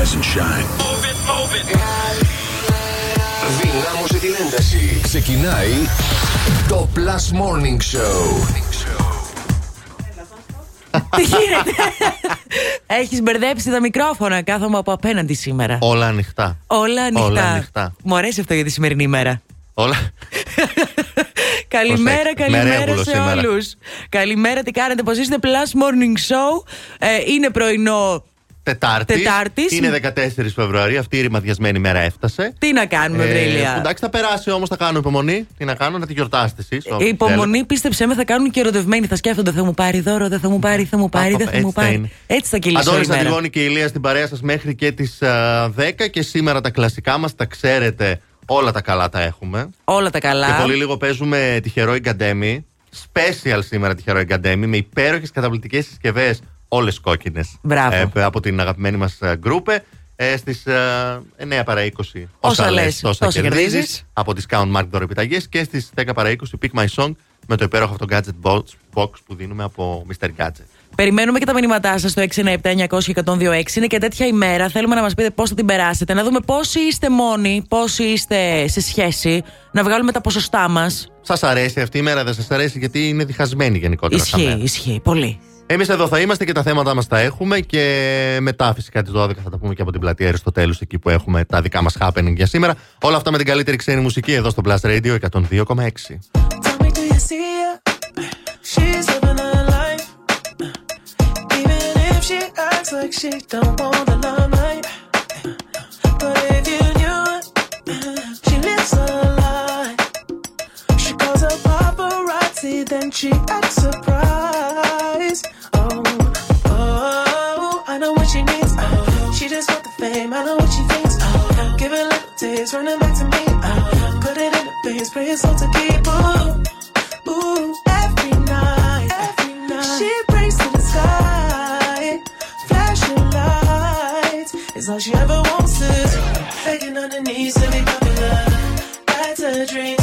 Rise and shine. Move it, move it. Δυνάμωσε την ένταση. Ξεκινάει το Plus Morning Show. Τι γίνεται; Έχεις μπερδέψει τα μικρόφωνα. Κάθομαι από απέναντι σήμερα. Όλα ανοιχτά. Όλα ανοιχτά. Όλα ανοιχτά. Μου αρέσει αυτό για τη σημερινή ημέρα. Όλα. Καλημέρα, Προσέξτε, μέρα καλημέρα έβουλο σε σήμερα. όλους. Καλημέρα, τι κάνετε, πώς είστε; Plus Morning Show. Ε, είναι πρωινό. Τετάρτη. Τετάρτης. Είναι 14 Φεβρουαρίου. Αυτή η ρημαδιασμένη μέρα έφτασε. Τι να κάνουμε, Ε, Βρήλια. εντάξει, θα περάσει όμως, θα κάνω υπομονή. Τι να κάνω, να τη γιορτάσετε εσεί. Η υπομονή, πίστεψέ με, θα κάνουν και ερωτευμένοι. Θα σκέφτονται, θα μου πάρει δώρο, δεν θα μου πάρει, θα μου πάρει, δεν θα μου πάρει. Έτσι θα κυλήσω η Αντώνης μέρα. Αντιγόνη και η Ηλία στην παρέα σας μέχρι και τις 10 και σήμερα τα κλασικά μας τα ξέρετε. Όλα τα καλά τα έχουμε. Όλα τα καλά. Και πολύ λίγο παίζουμε τυχερό Γκαντέμι. Special σήμερα τυχερό Γκαντέμι με υπέροχες καταπληκτικές συσκευές. Όλες κόκκινες. Μπράβο. από την αγαπημένη μας Gruppe. Ε, Στις 9 παρα 20. Όσα λες, λες, τόσα τόσα κερδίζεις. κερδίζεις. Από Discount Markt δωρεπιταγές. Και στις 10 παρα 20 Pick My Song με το υπέροχο αυτό gadget box, box που δίνουμε από Mr. Gadget. Περιμένουμε και τα μηνύματά σας στο 697-900-1026. Είναι και τέτοια ημέρα. Θέλουμε να μας πείτε πώς θα την περάσετε. Να δούμε πόσοι είστε μόνοι, πόσοι είστε σε σχέση. Να βγάλουμε τα ποσοστά μας. Σας αρέσει αυτή η μέρα, δεν σας αρέσει γιατί είναι διχασμένη γενικότερα. σαν Ισχύει, μέρα. ισχύει. Πολύ. Εμείς εδώ θα είμαστε και τα θέματα μας τα έχουμε και μετά φυσικά τις 12 θα τα πούμε και από την πλατεία Αριστοτέλους εκεί που έχουμε τα δικά μας happening για σήμερα. Όλα αυτά με την καλύτερη ξένη μουσική εδώ στο Blast Radio 102,6. Tell me, do you fame. I know what she thinks. Oh, give a little taste, running back to me. Oh, put it in the face, pray it's all to keep. Ooh, ooh, every night, every night. She prays to the sky, flashing lights. It's all she ever wants is begging on her knees to be popular. That's a dream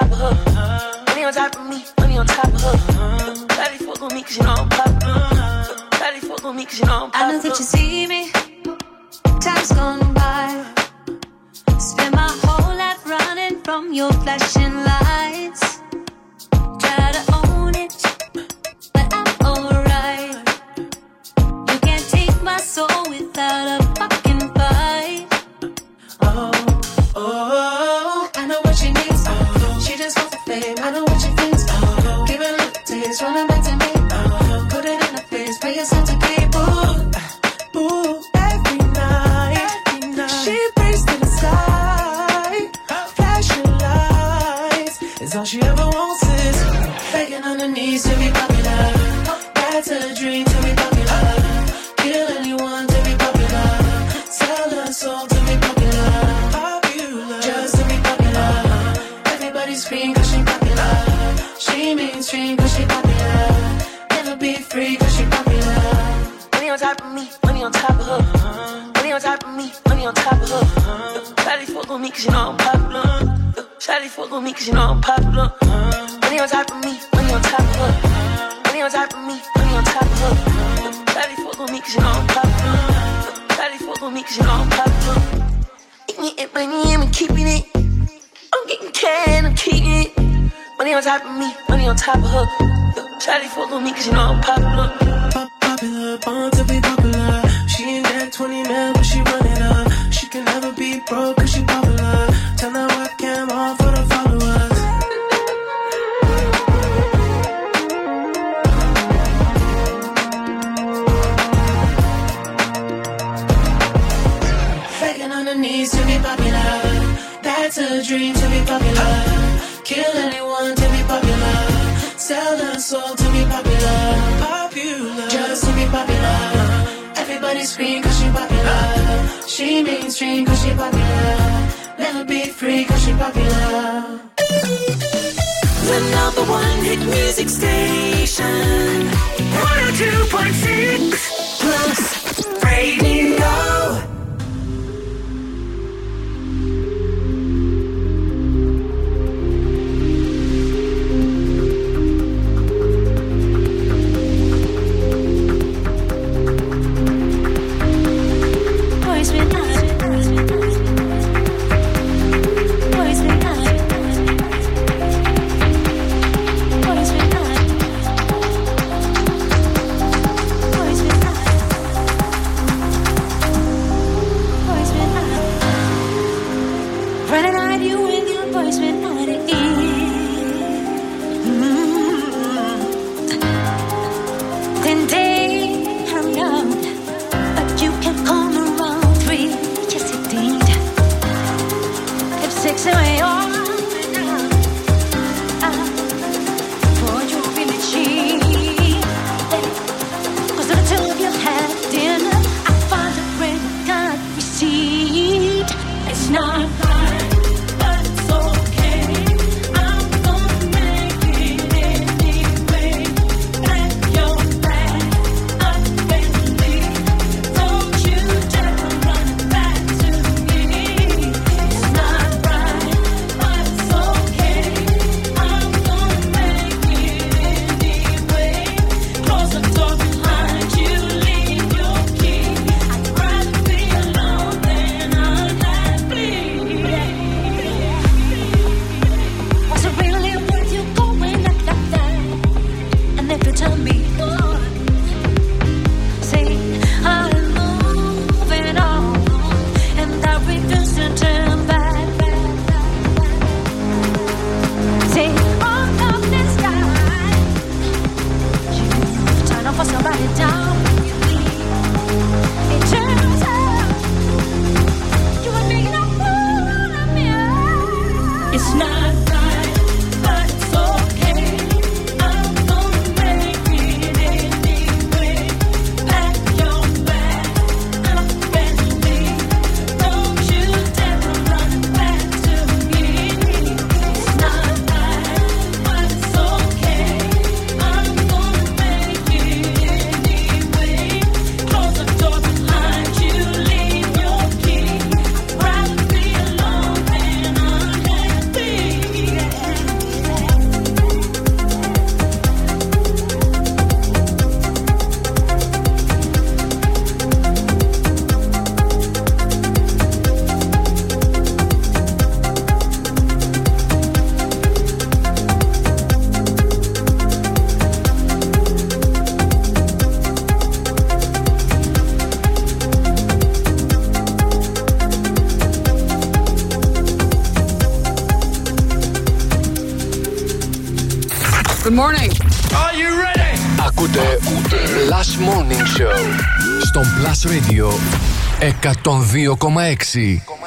top of her. Money on top of me, money on top of her. Daddy fuck on me cause you know I'm popular. Daddy fuck on me cause you know I'm I know that you see me. Time's gone by. Spend my whole life running from your flashing lights. Try to own it, but I'm alright. You can't take my soul without a taste, running back to me. Put it in her face, pay yourself to. Ooh, ooh, every night, every night. She prays to the sky, flashing lights. Is all she ever wants is begging on her knees to be popular. That's a dream to be popular. Top of me, money on top of her. Money on top of me, money on top of her. Shawty fuck on me cause you know I'm popular. Shawty fuck on me cause you know I'm popular. Money on top of me, money on top of her. Money on top of me, money on top of her. Shawty fuck on me cause you know I'm popular. Shawty fuck on me cause you know I'm popular. Eating it, money, I'm keeping it. I'm getting can, I'm keeping it. Money on top of me, money on top of her. Shawty fuck on me cause you know I'm popular. Pop- popular, born to be popular. She ain't that 20 man, but she run it up. She can never be broke cause she popular. Turn that webcam on for the followers. Begging on her knees to be popular. That's a dream to be popular. Kill anyone to be popular. Sell her soul to be. Popular, Everybody scream cause she popular. She mainstream cause she popular. Never be free cause she popular. The number one hit music station. 102.6 plus. morning. 102,6.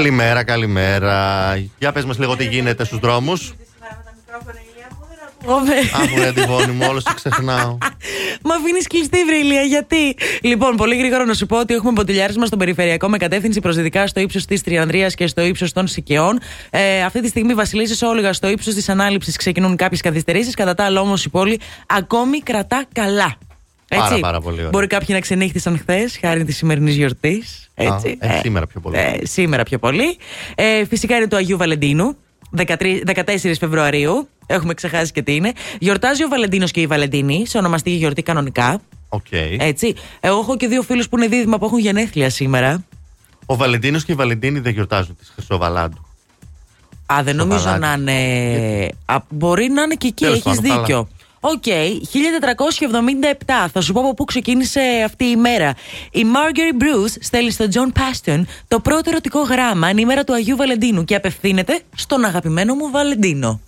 Καλημέρα, καλημέρα. Για πες μας λίγο τι γίνεται στους δρόμους. Αχ, ρε Αντιγόνη μου, όλος σε ξεχνάω. Μα αφήνεις κλειστή βρήλια, γιατί; Λοιπόν, πολύ γρήγορα να σου πω ότι έχουμε ποτηλιάρισμα στον περιφερειακό με κατεύθυνση προ δυτικά στο ύψος της Τριανδρίας και στο ύψος των Σικαιών. Ε, αυτή τη στιγμή Βασιλίση Όλιγα στο ύψος της ανάληψης ξεκινούν κάποιες καθυστερήσεις. Κατά τα άλλα όμως η πόλη ακόμη κρατά καλά. Έτσι. Πάρα, πάρα πολύ ωραία. Μπορεί κάποιοι να ξενύχτησαν χθες, χάρη της σημερινής γιορτής. Έτσι. ε, σήμερα πιο πολύ. ε, σήμερα πιο πολύ. Ε, φυσικά είναι του Αγίου Βαλεντίνου. 13 14 Φεβρουαρίου. Έχουμε ξεχάσει και τι είναι. Γιορτάζει ο Βαλεντίνος και η Βαλεντίνη, σε ονομαστική γιορτή κανονικά. Οκ. Έτσι. Εγώ έχω και δύο φίλους που είναι δίδυμα που έχουν γενέθλια σήμερα. Ο Βαλεντίνος και η Βαλεντίνη δεν γιορτάζουν τη Χρυσοβαλάντου. Α, δεν Στο νομίζω παλάτι. να είναι. Α, μπορεί να είναι και εκεί, Τέλος έχεις πάντων, καλά. δίκιο. Οκ, 1477. Θα σου πω από πού ξεκίνησε αυτή η μέρα. Η Margery Bruce στέλνει στον John Paston το πρώτο ερωτικό γράμμα ανήμερα του Αγίου Βαλεντίνου και απευθύνεται στον αγαπημένο μου Βαλεντίνο.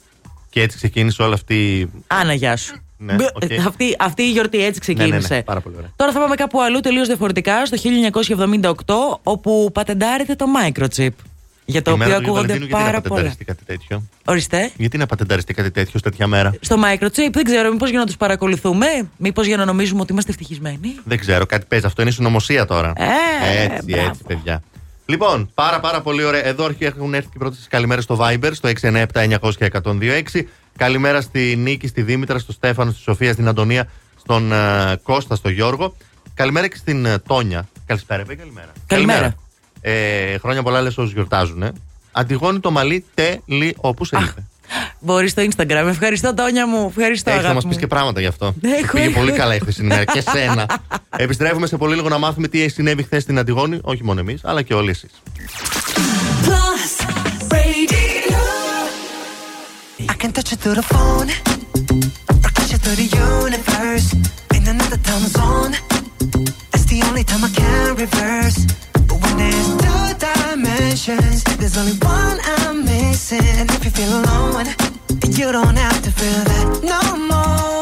Και έτσι ξεκίνησε όλη αυτή. η- Άνα, γεια σου. Ναι, Μπ, οκ. αυτή, αυτή η γιορτή έτσι ξεκίνησε. Ναι, ναι, ναι, πάρα πολύ ωραία. Τώρα θα πάμε κάπου αλλού τελείως διαφορετικά, στο 1978, όπου πατεντάρεται το microchip. Για το η οποίο μέρα του Αγίου ακούγονται Βαλεντίνου, γιατί να πάρα πολλά. πατενταριστεί κάτι τέτοιο; Ορίστε. Γιατί να πατενταριστεί κάτι τέτοιο σε τέτοια μέρα; Στο microchip, δεν ξέρω, μήπως για να τους παρακολουθούμε, μήπως για να νομίζουμε ότι είμαστε ευτυχισμένοι. Δεν ξέρω, κάτι παίζει. Αυτό είναι συνωμοσία τώρα. Ε, έτσι, μπράβο. έτσι, παιδιά. Λοιπόν, πάρα πάρα πολύ ωραία. Εδώ αρχι- έχουν έρθει και πρώτες καλημέρες στο Viber, στο 697-900-1026. Καλημέρα στη Νίκη, στη Δήμητρα, στο Στέφανο, στη Σοφία, στην Αντωνία, στον ε, Κώστα, στον Γιώργο. Καλημέρα και στην ε, Τόνια. Καλησπέρα, είπε, καλημέρα. Καλημέρα. Ε, χρόνια πολλά λες όσους γιορτάζουν. Αντιγόνη το μαλλί τέλει όπου σε είπε. Μπορεί στο Instagram. Ευχαριστώ, Τόνια μου. Ευχαριστώ, Έχεις να αγάπη μας πεις μου. και πράγματα γι' αυτό. Έχω, Πήγε έχω. πολύ καλά η χθεσινή μέρα και σένα. Επιστρέφουμε σε πολύ λίγο να μάθουμε τι έχει συνέβη χθες στην Αντιγόνη. Όχι μόνο εμείς, αλλά και όλοι εσείς. Plus Radio. I can touch you through the phone or catch you through the universe in another time zone. It's the only time I can reverse. Two dimensions, there's only one I'm missing. If you feel alone, you don't have to feel that no more.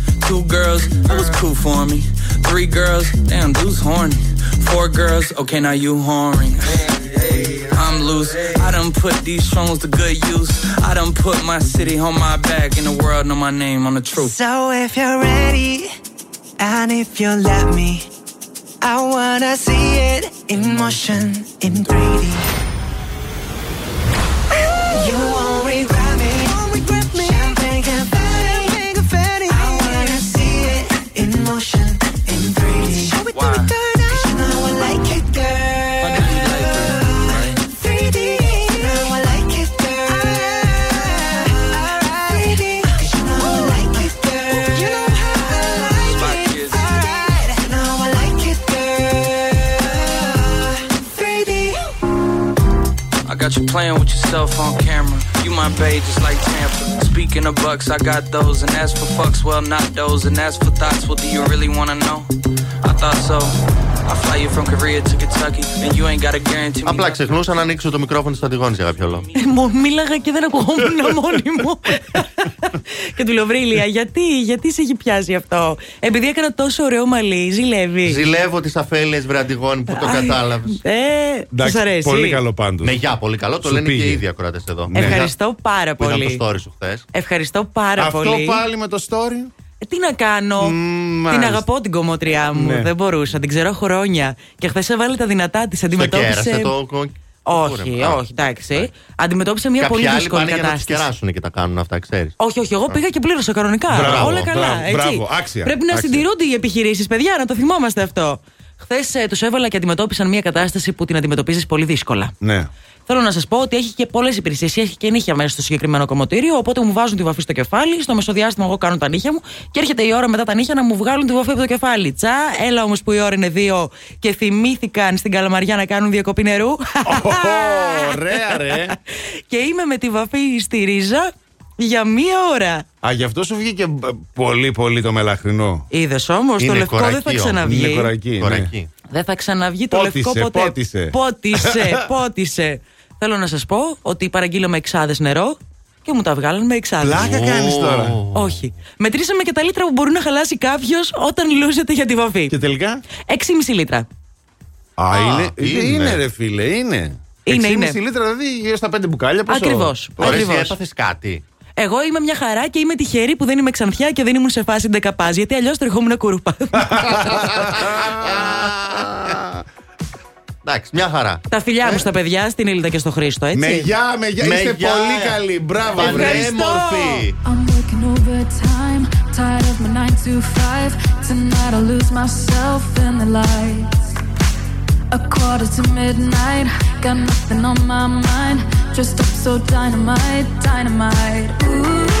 Two girls, that was cool for me. Three girls, damn, dude's horny. Four girls, okay, now you whoring. I'm loose. I done put these songs to good use. I done put my city on my back, and the world know my name on the truth. So if you're ready, and if you let me, I wanna see it in motion in 3D. I got you playing with yourself on camera. You my babe, just like Tampa. Speaking of bucks, I got those. And as for fucks, well, not those. And as for thoughts, well, do you really wanna know? I thought so. I fly you from Korea to Kentucky, and you ain't gotta guarantee me. Απλά ξεχνούσα να ανοίξω το μικρόφωνο τη Αντιγόνη για κάποιο λόγο. Ε, μου μίλαγα και δεν ακουγόμουν μόνη μου. και του λέω Βρήλια, γιατί, γιατί σε έχει πιάσει αυτό; Επειδή έκανα τόσο ωραίο μαλλί, ζηλεύει. Ζηλεύω τις αφέλειες, βρε Αντιγόνη, που το κατάλαβες. Ε, Εντάξει, σας αρέσει. πολύ καλό πάντως. Με γεια, πολύ καλό. Το Σου λένε και πήγε. οι ίδιοι ακροατές εδώ. Ευχαριστώ πάρα Που είδαν πολύ. το story σου χθες. Ευχαριστώ πάρα Αυτό πολύ. πάλι με το story. Ε, Τι να κάνω; την μάλιστα. αγαπώ την κομμότριά μου. Ναι. Δεν μπορούσα. Την ξέρω χρόνια. Και χθες έβαλε τα δυνατά της. Το Αντιμετώπισε. κέρασε το. κο- Όχι, κούρεμα. Α, όχι, εντάξει. Αντιμετώπισε μια Κάποιοι πολύ άλλοι δύσκολη πάνε για να τους κατάσταση. κεράσουν και τα κάνουν αυτά, ξέρεις. Όχι, όχι, εγώ πήγα και πλήρωσα κανονικά. Μπράβο, Όλα καλά. μπράβο, έτσι. μπράβο, άξια, Πρέπει να άξια. συντηρούνται οι επιχειρήσεις, παιδιά, να το θυμόμαστε αυτό. Χθες ε, τους έβαλα και αντιμετώπισαν μια κατάσταση που την αντιμετωπίζεις πολύ δύσκολα. Ναι. Θέλω να σας πω ότι έχει και πολλές υπηρεσίες. Έχει και νύχια μέσα στο συγκεκριμένο κομμωτήριο. Οπότε μου βάζουν τη βαφή στο κεφάλι. Στο μεσοδιάστημα, εγώ κάνω τα νύχια μου. Και έρχεται η ώρα μετά τα νύχια να μου βγάλουν τη βαφή από το κεφάλι. Τσα, έλα όμως που η ώρα είναι δύο και θυμήθηκαν στην Καλαμαριά να κάνουν διακοπή νερού. Ωραία, ρε. και είμαι με τη βαφή στη ρίζα για μία ώρα. Α, γι' αυτό σου βγήκε ε, πολύ, πολύ το μελαχρινό. Είδες όμως, το Είναι λευκό δεν θα κορακί όμως. ξαναβγεί. Είναι κορακί. ναι. Κορακί. Δεν θα ξαναβγεί το Πότισε, λευκό ποτέ. πότισε. Πότισε, πότισε. Θέλω να σας πω ότι παραγγείλαμε εξάδες νερό και μου τα βγάλαν με εξάδες. Πλάκα κάνεις τώρα. Όχι. Μετρήσαμε και τα λίτρα που μπορεί να χαλάσει κάποιος όταν λούζεται για τη βαφή. Και τελικά; 6,5 λίτρα. Α, είναι, είναι, είναι. ρε φίλε, είναι. Είναι, 6,5 είναι. λίτρα, δηλαδή γύρω στα 5 μπουκάλια. πόσο- Ακριβώς. Ωραία, εσύ έπαθες κάτι. Εγώ είμαι μια χαρά και είμαι τυχερή που δεν είμαι ξανθιά και δεν ήμουν σε φάση ντεκαπάζ, γιατί αλλιώς τριχόμουν κουρούπα. Εντάξει, μια χαρά. Τα φιλιά μου στα παιδιά, στην Ήλτα και στο Χρήστο, έτσι. Με γεια, με γεια. Με Είστε γεια. πολύ καλοί. Μπράβο, βρε. Πανέμορφη. I'm working overtime, tired of my nine to five. Tonight I'll lose myself in the lights. A quarter to midnight, got nothing on my mind. Dressed up so dynamite, dynamite. Ooh,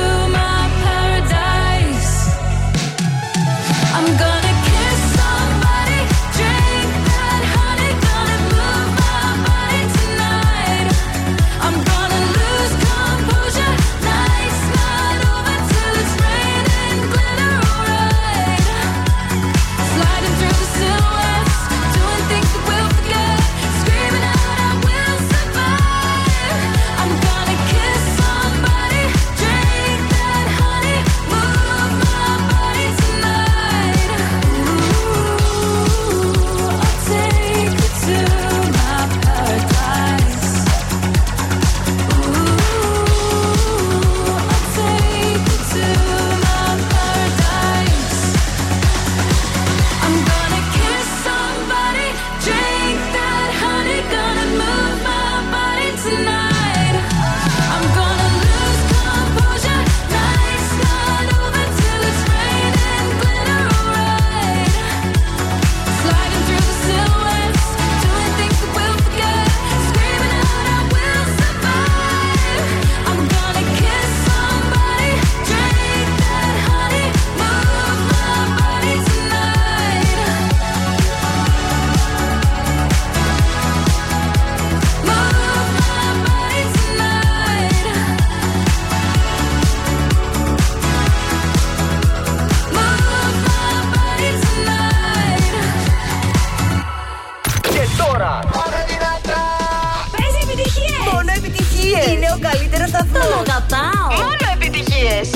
Τον αγαπάω. Μόνο επιτυχίες.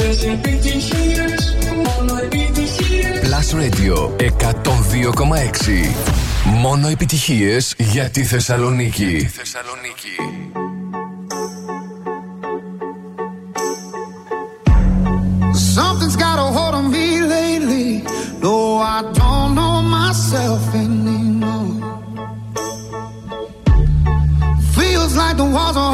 Plus Radio 102,6. Μόνο επιτυχίες για τη Θεσσαλονίκη. Θεσσαλονίκη. Something's got a hold on me lately. No, I don't know myself anymore. Feels like the walls are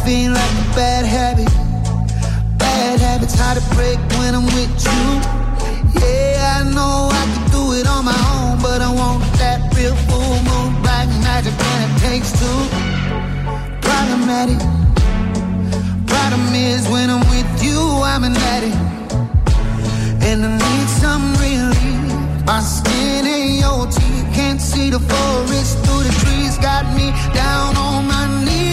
Body like a bad habit. Bad habits hard to break when I'm with you. Yeah, I know I can do it on my own, but I want that real full moon, black magic, and it takes two. Problematic. Problem is when I'm with you, I'm an addict, and I need some relief. My skin ain't your teeth, can't see the forest through the trees. Got me down on my knees,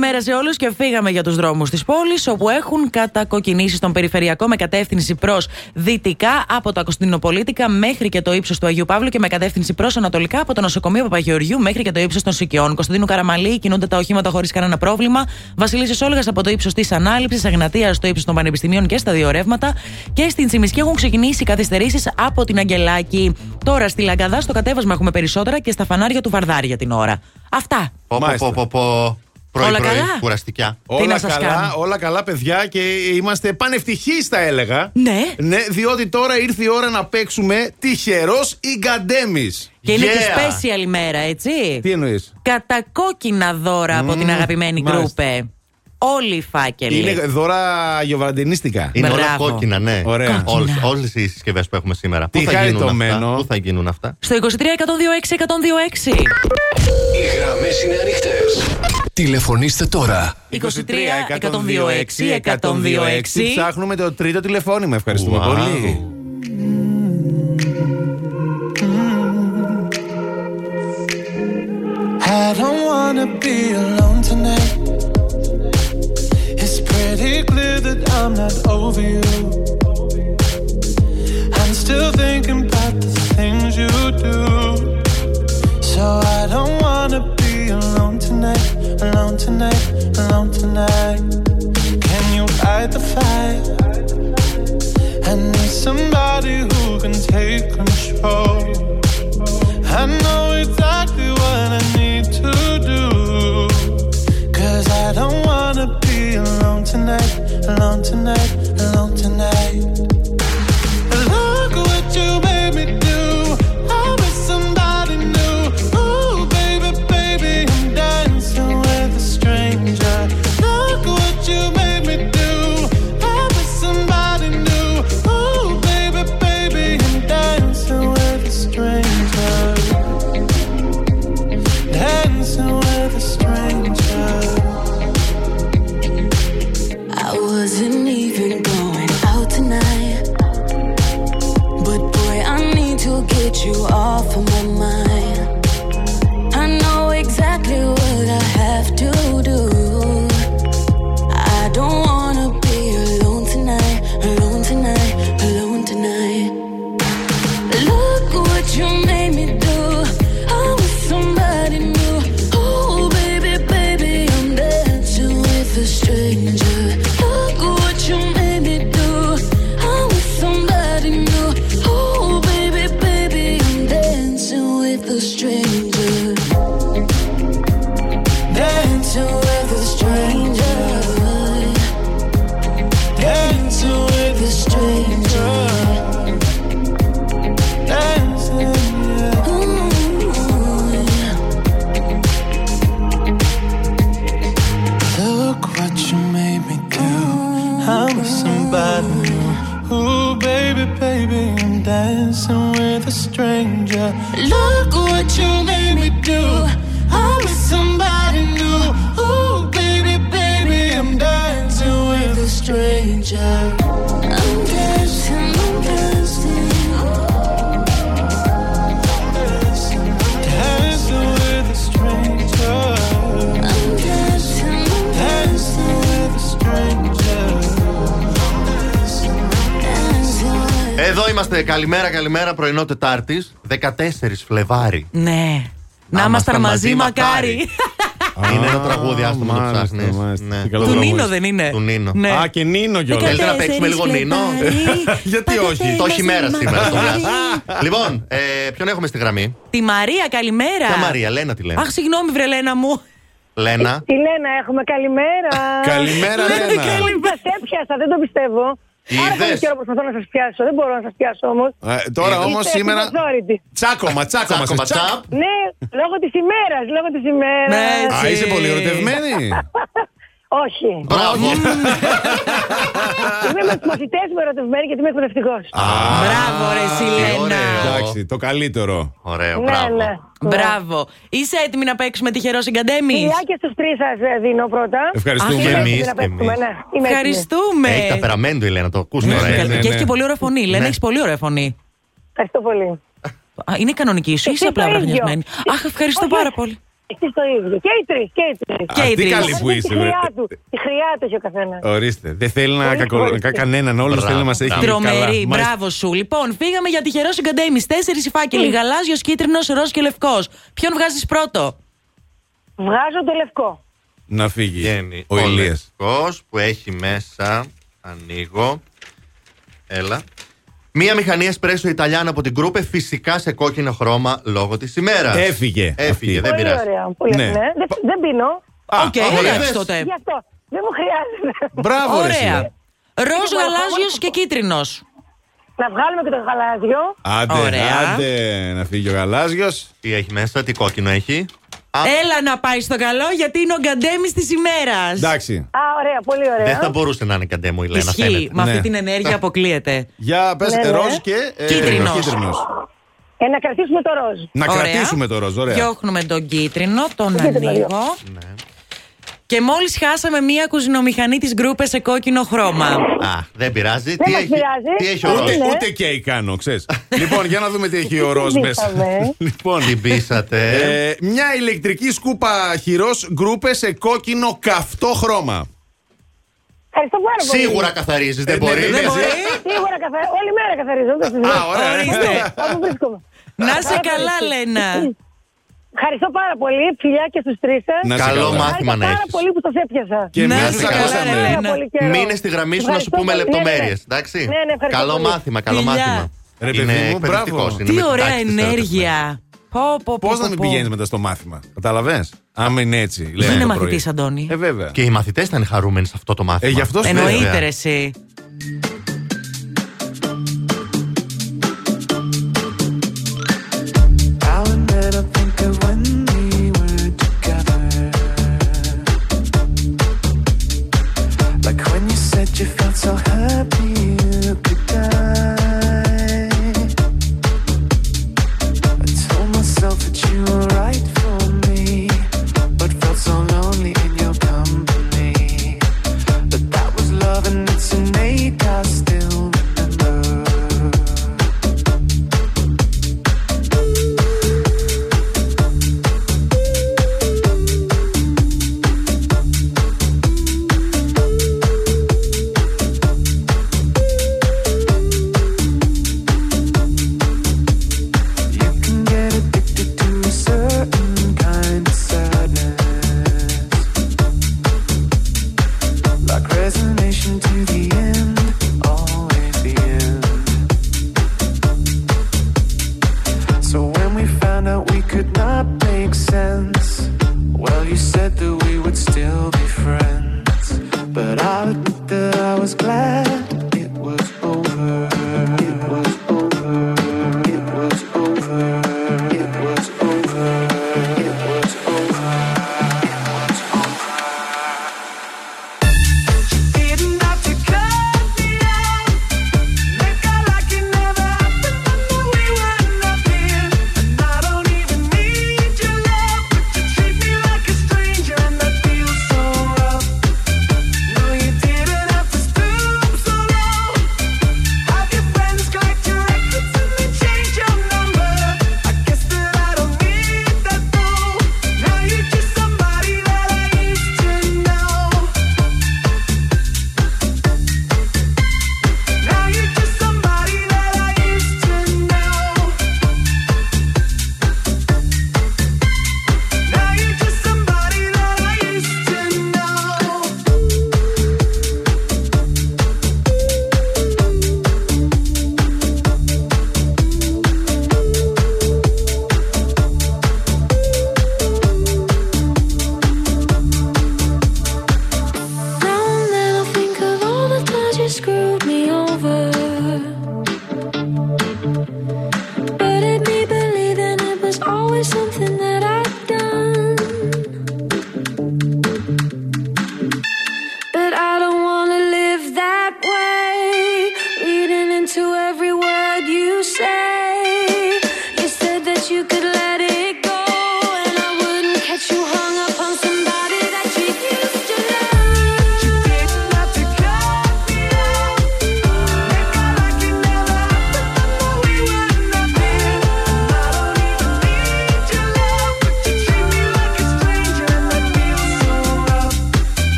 Καλημέρα, καλημέρα σε όλους και φύγαμε για τους δρόμους της πόλης, όπου έχουν κατακοκκινήσει στον περιφερειακό με κατεύθυνση προς δυτικά από τα Κωνσταντινοπολίτικα μέχρι και το ύψος του Αγίου Παύλου και με κατεύθυνση προς ανατολικά από το νοσοκομείο Παπαγεωργιού μέχρι και το ύψος των Σικιών. Κωνσταντίνου Καραμαλή κινούνται τα οχήματα χωρίς κανένα πρόβλημα. Βασιλίση Όλγας από το ύψος της Ανάληψης, Αγνατίας στο ύψος των Πανεπιστημίων και στα δύο ρεύματα. Και στην Τσιμισκή έχουν ξεκινήσει καθυστερήσεις από την Αγγελάκη. Τώρα στη Λαγκαδά στο κατέβασμα έχουμε περισσότερα και στα φανάρια του Βαρδάρη για την ώρα. Αυτά. Πω, πω, πω, πω, πω. Πρωί, Όλα πρωί, καλά; κουραστικιά. Τι να Όλα σας καλά, κάνω; όλα καλά, παιδιά, και είμαστε πανευτυχείς, θα έλεγα. Ναι. Ναι, διότι τώρα ήρθε η ώρα να παίξουμε τυχερός ή γκαντέμις. Και είναι και special ημέρα, έτσι. Τι εννοείς; Κατακόκκινα δώρα από την αγαπημένη μάλιστα. Krups. Όλοι οι φάκελοι. Είναι δώρα αγιοβαλεντινίστικα. Είναι όλα Μπράβο. κόκκινα, ναι. Ωραία. Όλες οι συσκευές που έχουμε σήμερα. Τι Πού θα, γίνουν αυτά, χαριτωμένο. πού θα γίνουν αυτά; Στο 23 126 126. Οι γραμμές είναι ανοιχτές. Τηλεφωνήστε τώρα. 23 126 126. Ψάχνουμε το τρίτο τηλεφώνημα. Ευχαριστούμε Wow. πολύ. I don't wanna be alone tonight. It's pretty clear that I'm not over you. I I'm still thinking about the things you do. So I don't wanna alone tonight, alone tonight, alone tonight. Can you fight the fight? I need somebody who can take control. I know exactly what I need to do. Cause I don't wanna be alone tonight, alone tonight, alone tonight. Είμαστε. Καλημέρα, καλημέρα. Πρωινό Τετάρτη, 14 Φλεβάρι. Ναι. Να ήμασταν μαζί, μακάρι. Είναι ένα τραγούδι, άστο με το μάλιστα, ψάχνεις. μάλιστα. Ναι. Τι καλό Του τραγούδι. Νίνο δεν είναι. Του Νίνο. Ναι. Α, και Νίνο κιόλας. Θέλετε να παίξουμε λίγο Νίνο; Γιατί όχι; Το έχει μέρα σήμερα. το Blast. Λοιπόν, ε, ποιον έχουμε στη γραμμή; Τη Μαρία, καλημέρα. Ποια Μαρία, Λένα τη λένε. Αχ, συγγνώμη, βρε Λένα μου. Λένα. Τι λένε, έχουμε καλημέρα. Καλημέρα, Λένα. Σας έπιασα, δεν το πιστεύω. Άρα Είδες; πολύ καιρό προσπαθώ να σας πιάσω. Δεν μπορώ να σας πιάσω όμως. Ε, τώρα όμως σήμερα. Τσάκωμα, τσάκωμα. Τσάκωμα, σας. τσάπ. Ναι, λόγω της ημέρας. Λόγω της ημέρας. Α, είσαι πολύ ερωτευμένη. Όχι. Μπράβο. Είμαι με τους μαθητές μου ερωτευμένη γιατί είμαι εκπαιδευτικός. Μπράβο, ρε Σιλένα. Εντάξει, το καλύτερο. Ωραίο, Ναι, μπράβο. ναι. Μπράβο. Είσαι έτοιμη να παίξουμε τυχερό συγκαντέμι. Φιλιά και στους τρεις σας δίνω πρώτα. Ευχαριστούμε. Αχ, είμαι Εμείς, έτοιμη να παίξουμε, εμείς. ναι. Είμαι έτοιμη. Ευχαριστούμε. Έχει ταπεραμέντο η Λένα, το ακούς Ναι, τώρα. ναι, ε. ναι. Και έχει και πολύ ωραία φωνή. Λένα, έχεις πολύ ωραία φωνή. Ευχαριστώ πολύ. Α, Είναι κανονική σου, Και είσαι εσύ απλά το ίδιο. βραχνιασμένη. Αχ, ευχαριστώ Όχι, πάρα όχι. πολύ. Εσεί το ίδιο. Και οι τρεις. Και οι τρεις. Και οι τι τρεις. καλή που Τη είσαι, βρε. χρειά του. Τη χρειά του έχει ο καθένας. Ορίστε. Δεν θέλει να Πολύ κακο... πολύ. να κάνει κανέναν. Όλο Μπράβο, θέλει να μας έχει μπράβο. καλά. Τρομερή, Μάλιστα. μπράβο σου. Λοιπόν, φύγαμε για τυχερός συγκαντέμι. Τέσσερις φάκελοι. Γαλάζιος, κίτρινος, ροζ και λευκός. Ποιον βγάζεις πρώτο; Βγάζω το λευκό. Να φύγει. Βγαίνει Ο Ηλίας. λευκός που έχει μέσα. Ανοίγω. Έλα. Μία μηχανή εσπρέσο Ιταλιάνα από την Krups φυσικά σε κόκκινο χρώμα λόγω της ημέρας. Έφυγε. Έφυγε, αυτή. δεν Πολύ πειράζει. ωραία. Πολύ Ναι. ναι. Δεν, δεν πίνω. Α, Οκ, α, ωραία. εντάξει τότε. Γι' αυτό. Δεν μου χρειάζεται. Μπράβο, ρε. Ωραία. εσύ. Ροζ, γαλάζιο και κίτρινος. Να βγάλουμε και το γαλάζιο. Άντε, Ωραία. άντε, να φύγει ο γαλάζιος. Τι έχει μέσα, τι κόκκινο έχει; Α, Έλα να πάει στο καλό γιατί είναι ο γκαντέμι της ημέρας. Εντάξει. Α, ωραία. Πολύ ωραία. δεν θα μπορούσε να είναι γκαντέμω η Λένα, Ισχύει. φαίνεται. Με αυτή Ναι. την ενέργεια αποκλείεται. Για πες, Ναι, ναι. ροζ και. ε, Κίτρινος. κίτρινος. Ε, να κρατήσουμε το ροζ. Να Ωραία. κρατήσουμε το ροζ, ωραία. Διώχνουμε τον κίτρινο, τον κίτρινο ανοίγω. Ναι. Και μόλις χάσαμε μία κουζινομηχανή της Krups σε κόκκινο χρώμα. Α, δεν πειράζει. Δεν πειράζει. τι έχει ο Ούτε, και ούτε κάνω, ξέρεις. λοιπόν, για να δούμε τι έχει ο μέσα. λοιπόν, την πείσατε. Ε, μια ηλεκτρική σκούπα χειρός Krups σε κόκκινο καυτό χρώμα. Πάρα. Σίγουρα καθαρίζεις, δεν ε, ναι, μπορεί. Σίγουρα καθαρίζει. Όλη μέρα καθαρίζω. Να σε καλά, Λένα. Ευχαριστώ πάρα πολύ. Φιλιά και στους τρεις σας. Καλό μάθημα να έχεις. Πάρα πολύ που σας έπιασα. Και εμείς σα ακούσαμε. Ναι, ναι, ναι. Μείνε στη γραμμή σου να σου πούμε λεπτομέρειες. Καλό μάθημα, καλό μάθημα. Ρε παιδί μου, μπράβο. Τι ωραία ενέργεια. Πώς να μην πηγαίνεις μετά στο μάθημα, Καταλαβέ. Αν είναι έτσι. Δεν είναι μαθητής, Αντώνη. Ε, βέβαια. Και οι μαθητές ήταν χαρούμενοι σε αυτό το μάθημα. Ε, γι' αυτό Εννοείται, εσύ.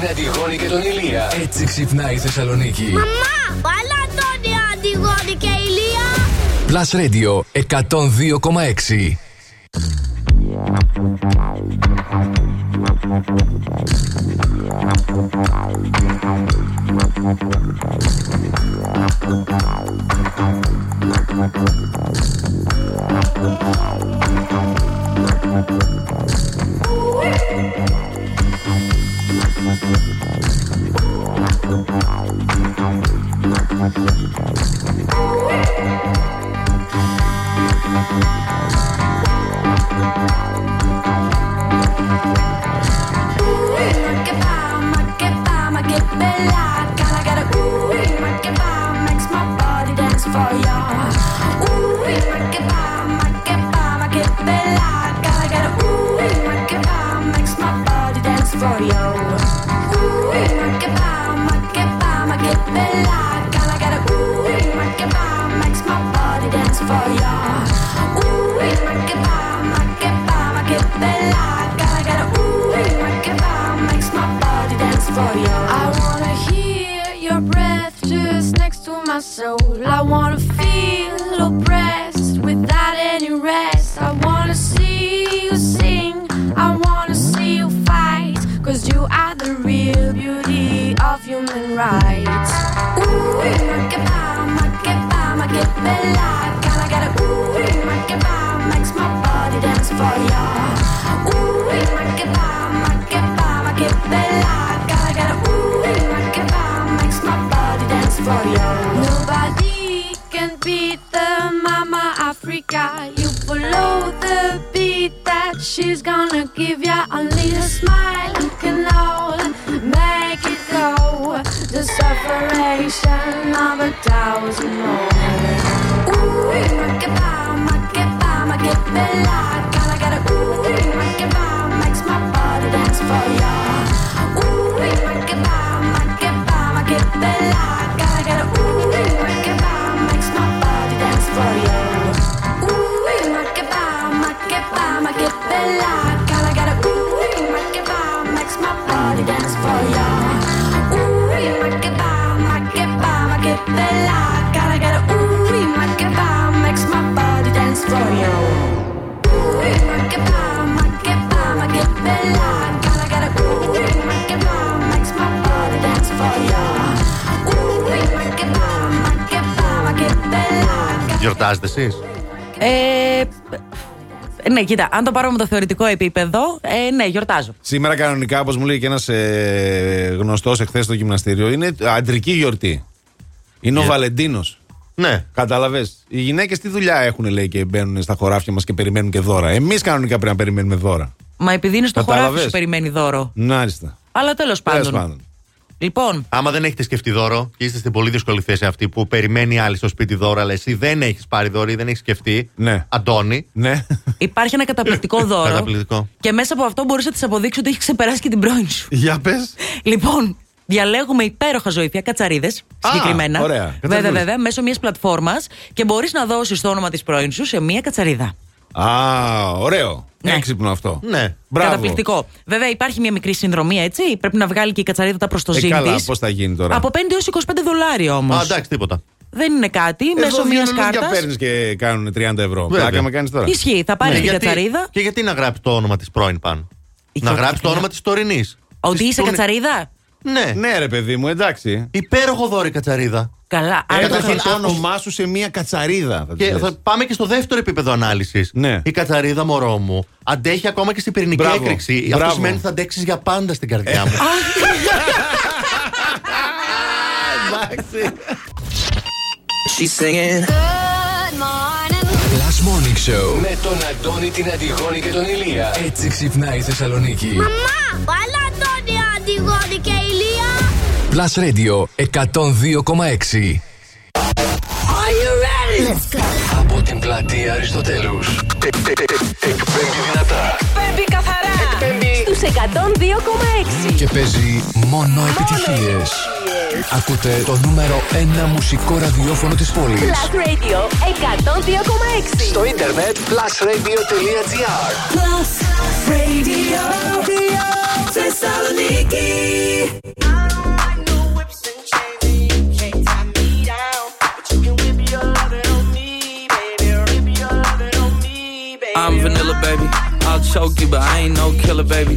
την Αντιγόνη και τον Ηλία. Έτσι ξυπνάει η Θεσσαλονίκη. Μαμά, παλά τον Αντιγόνη και Ηλία. Plus Radio 102,6 ναι, κοίτα, αν το πάρουμε με το θεωρητικό επίπεδο, ε, ναι, γιορτάζω. Σήμερα κανονικά, όπως μου λέει και ένας ε, γνωστός εχθές στο γυμναστήριο, είναι αντρική γιορτή. Είναι ο Βαλεντίνος. Ναι. Κατάλαβες. Οι γυναίκες τι δουλειά έχουν, λέει, και μπαίνουν στα χωράφια μας και περιμένουν και δώρα. Εμείς κανονικά πρέπει να περιμένουμε δώρα. Μα επειδή είναι στο Κατάλαβες. χωράφι σου περιμένει δώρο. Μάλιστα. Αλλά τέλος Τέλος πάντων. πάντων. Λοιπόν, Άμα δεν έχετε σκεφτεί δώρο και είστε στην πολύ δύσκολη θέση αυτή που περιμένει άλλη στο σπίτι δώρο, αλλά εσύ δεν έχεις πάρει δώρο ή δεν έχεις σκεφτεί. Ναι. Αντώνη. Ναι. Υπάρχει ένα καταπληκτικό δώρο. Καταπληκτικό. και μέσα από αυτό μπορείς να της αποδείξεις ότι έχει ξεπεράσει και την πρώην σου. Για πες. Λοιπόν, διαλέγουμε υπέροχα ζωήφια, κατσαρίδες συγκεκριμένα. ωραία. Βέβαια, Κατσαρίδες. βέβαια, μέσω μιας πλατφόρμας και μπορείς να δώσεις το όνομα της πρώην σου σε μια κατσαρίδα. Α, ωραίο. Ναι. Έξυπνο αυτό. Ναι. Μπράβο. Καταπληκτικό. Βέβαια, υπάρχει μια μικρή συνδρομή, έτσι. Πρέπει να βγάλει και η κατσαρίδα τα προς το Ε, ζήν καλά, της. πώς θα γίνει τώρα. Από 5 έως 25 δολάρια όμως. Α, εντάξει, τίποτα. Δεν είναι κάτι. Εδώ μέσω δύο μιας λουλούδια κάρτας. παίρνεις και κάνουν 30 ευρώ. Βέβαια. Πλάκα με κάνεις τώρα. Ισχύει. Θα πάρεις Και την γιατί- κατσαρίδα. Και γιατί να γράψει το όνομα της πρώην πάνω; Να Για- γράψει το όνομα της τωρινής. Ότι είσαι κατσαρίδα; Ναι. Ναι, ρε παιδί μου, εντάξει. Υπέροχο δώρο η κατσαρίδα. Καλά. αν το Έγραφε θέλεις. το όνομά σου σε μία κατσαρίδα. Θα Και της λες. θα πάμε και στο δεύτερο επίπεδο ανάλυσης. Ναι. Η κατσαρίδα, μωρό μου, αντέχει ακόμα και στην πυρηνική Μπράβο. έκρηξη. Αυτό Μπράβο. σημαίνει ότι θα αντέξεις για πάντα στην καρδιά μου. Εντάξει. She's singing. Good morning. Last Morning Show με τον Αντώνη, την Αντιγόνη και τον Ηλία. Έτσι ξυπνάει η Θεσσαλονίκη. Μαμά, βάλα τον Αντιγόνη και Ηλία. Plus Radio 102,6. Are you ready? Let's go. Από την πλατεία Αριστοτέλους. Εκπέμπει δυνατά Εκπέμπει καθαρά. Εκπέμπει στους 102,6. και παίζει μόνο επιτυχίες. Ακούτε το νούμερο 1 μουσικό ραδιόφωνο της πόλης. Plus Radio 102,6. Στο ίντερνετ plusradio.gr Plus Radio. Θεσσαλονίκη. I'm vanilla, baby. I'll choke you, but I ain't no killer, baby.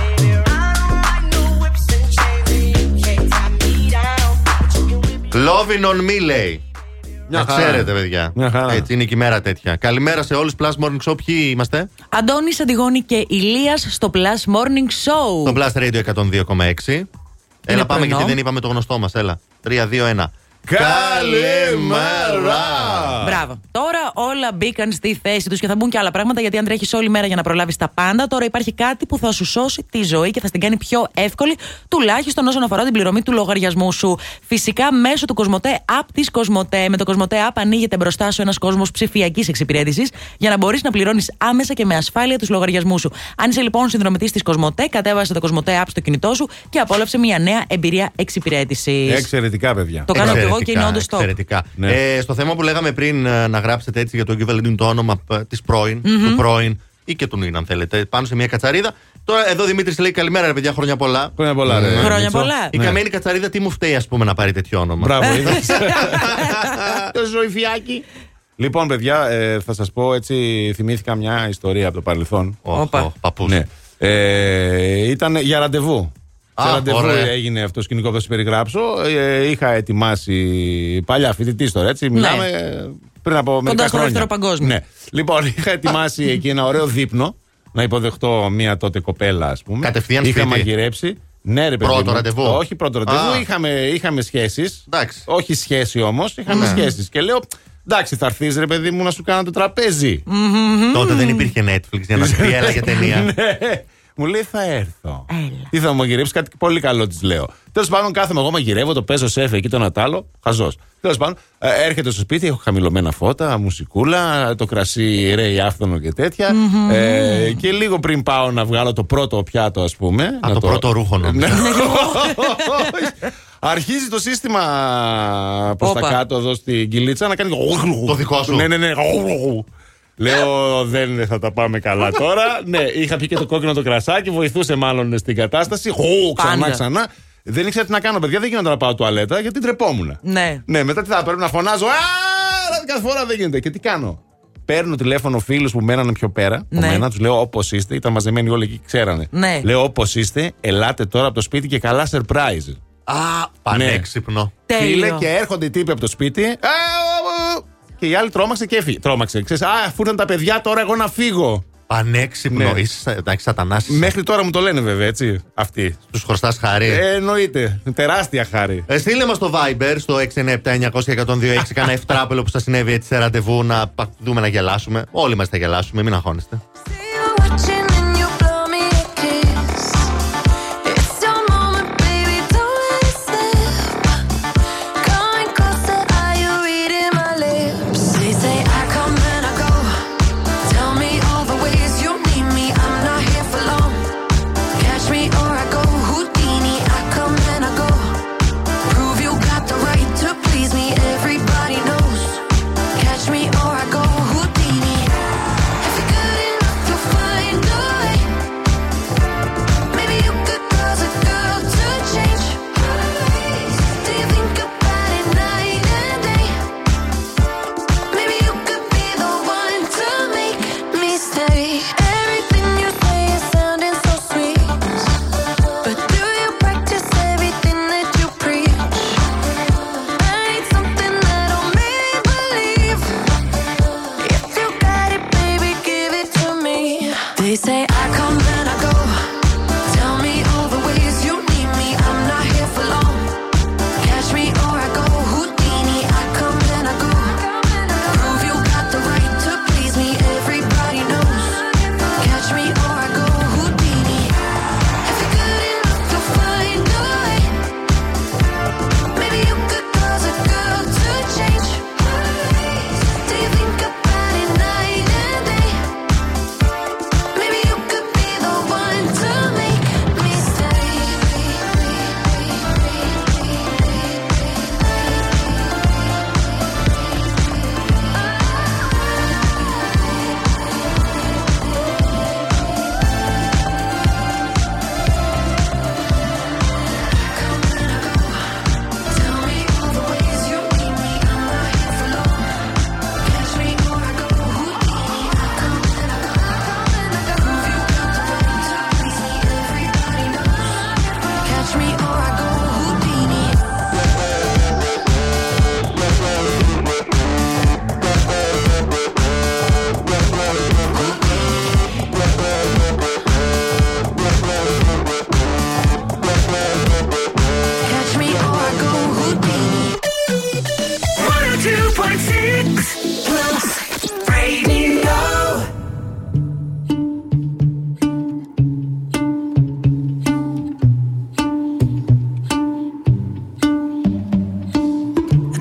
Loving on me λέει. Μια Να χαρά. ξέρετε, παιδιά. Μια χαρά. Έτσι είναι και η μέρα τέτοια. Καλημέρα σε όλους. Plus Morning Show. Ποιοι είμαστε; Αντώνης Αντιγόνη και Ηλίας στο Plus Morning Show. Το Blast Radio 102,6. Έλα, πάμε πρωινό. γιατί δεν είπαμε το γνωστό μας. Έλα. 3, 2, 1. Καλημέρα! Μπράβο. Τώρα όλα μπήκαν στη θέση τους και θα μπουν και άλλα πράγματα γιατί αν τρέχεις όλη μέρα για να προλάβεις τα πάντα, τώρα υπάρχει κάτι που θα σου σώσει τη ζωή και θα στην κάνει πιο εύκολη, τουλάχιστον όσον αφορά την πληρωμή του λογαριασμού σου. Φυσικά μέσω του Κοσμοτέ App της Κοσμοτέ. Με το Κοσμοτέ App ανοίγεται μπροστά σου ένας κόσμος ψηφιακής εξυπηρέτησης για να μπορείς να πληρώνεις άμεσα και με ασφάλεια τους λογαριασμούς σου. Αν είσαι λοιπόν συνδρομητής της Κοσμοτέ, κατέβασε το Κοσμοτέ App στο κινητό σου και απόλαυσε μια νέα εμπειρία εξυπηρέτησης. Εξαιρετικά, παιδιά. Το κάνω και εγώ και είναι όντως το. Εξαιρετικά. Ναι. Ε, στο θέμα που λέγαμε πριν, ε, να γράψετε έτσι για το equivalent το όνομα της πρώην, του πρώην ή και του νυν, αν θέλετε, πάνω σε μια κατσαρίδα. Τώρα εδώ Δημήτρης λέει καλημέρα, ρε παιδιά, χρόνια πολλά. Χρόνια πολλά, ρε. Χρόνια Μίτσο. πολλά. Η Ναι. καμένη κατσαρίδα τι μου φταίει, ας πούμε, να πάρει τέτοιο όνομα. Μπράβο, είδες. Το ζωηφιάκι. Λοιπόν, παιδιά, ε, θα σας πω έτσι. Θυμήθηκα μια ιστορία από το παρελθόν. Όπα. Παππούς. Ναι. Ε, ήταν για ραντεβού. Α, Σε ραντεβού ωραία. έγινε αυτό το σκηνικό που θα σας περιγράψω. Ε, είχα ετοιμάσει παλιά φοιτητής τώρα, έτσι. Μιλάμε ε, πριν από μερικά Ναι. στο χρόνια. δεύτερο παγκόσμιο. Ναι. Λοιπόν, είχα ετοιμάσει εκεί ένα ωραίο δείπνο να υποδεχτώ μία τότε κοπέλα, ας πούμε. Κατευθείαν Είχα σπίτι. μαγειρέψει. Ναι, ρε παιδί Πρώτο μου. ραντεβού. Όχι πρώτο ραντεβού. Α. Είχαμε, είχαμε σχέσεις. Εντάξει. Όχι σχέση όμως. Είχαμε Ναι. σχέσεις. Και λέω, εντάξει, θα έρθεις ρε παιδί μου να σου κάνω το τραπέζι. Τότε δεν υπήρχε Netflix για να σου πει έλα για ταινία. Ναι. Μου λέει θα έρθω. Τι θα μου μαγειρέψει, κάτι πολύ καλό της λέω. Τέλος πάντων, κάθομαι εγώ μαγειρεύω, το παίζω σεφ εκεί τον Ατάλο. Χαζός. Τέλος πάντων, ε, έρχεται στο σπίτι, έχω χαμηλωμένα φώτα, μουσικούλα, το κρασί ρέει άφθονο και τέτοια. Ε, και λίγο πριν πάω να βγάλω το πρώτο πιάτο, ας πούμε. Α, να το πρώτο ρούχο νόμιζα. Ναι. Αρχίζει το σύστημα προς τα Όπα. κάτω εδώ στην κυλίτσα να κάνει. Το δικό σου. Ναι, ναι, ναι. Λέω δεν θα τα πάμε καλά τώρα. ναι, είχα πει και το κόκκινο το κρασάκι, βοηθούσε μάλλον στην κατάσταση. Χου, ξανά, Πάντα. ξανά. Δεν ήξερα τι να κάνω, παιδιά. Δεν γίνεται να πάω τουαλέτα γιατί τρεπόμουν. Ναι. Ναι, μετά τι θα πρέπει να φωνάζω. Α, κάθε φορά δεν γίνεται. Και τι κάνω. Παίρνω τηλέφωνο φίλους που μένανε πιο πέρα από Ναι. μένα, τους λέω όπως είστε. Ήταν μαζεμένοι όλοι εκεί, ξέρανε. Ναι. Λέω όπως είστε, ελάτε τώρα από το σπίτι και καλά surprise. Α, πανέξυπνο. Τέλειο. Φίλε, και έρχονται οι τύποι από το σπίτι. «Α, α, α». Και η άλλη τρόμαξε και έφυγε. Τρόμαξε. Ξέρεις, α, αφού ήρθαν τα παιδιά, τώρα εγώ να φύγω. Πανέξυπνος. Ναι. Είσαι εντάξει, σατανάση. Μέχρι τώρα μου το λένε βέβαια, έτσι. Αυτοί. Τους χρωστάς χάρη. Ε, εννοείται. Τεράστια χάρη. Ε, στείλε μας το Viber στο 697-900-1026 κάνα ευτράπελο που σας συνέβη έτσι σε ραντεβού να πα- δούμε να γελάσουμε. Όλοι μας θα γελάσουμε, μην αγχώνεστε.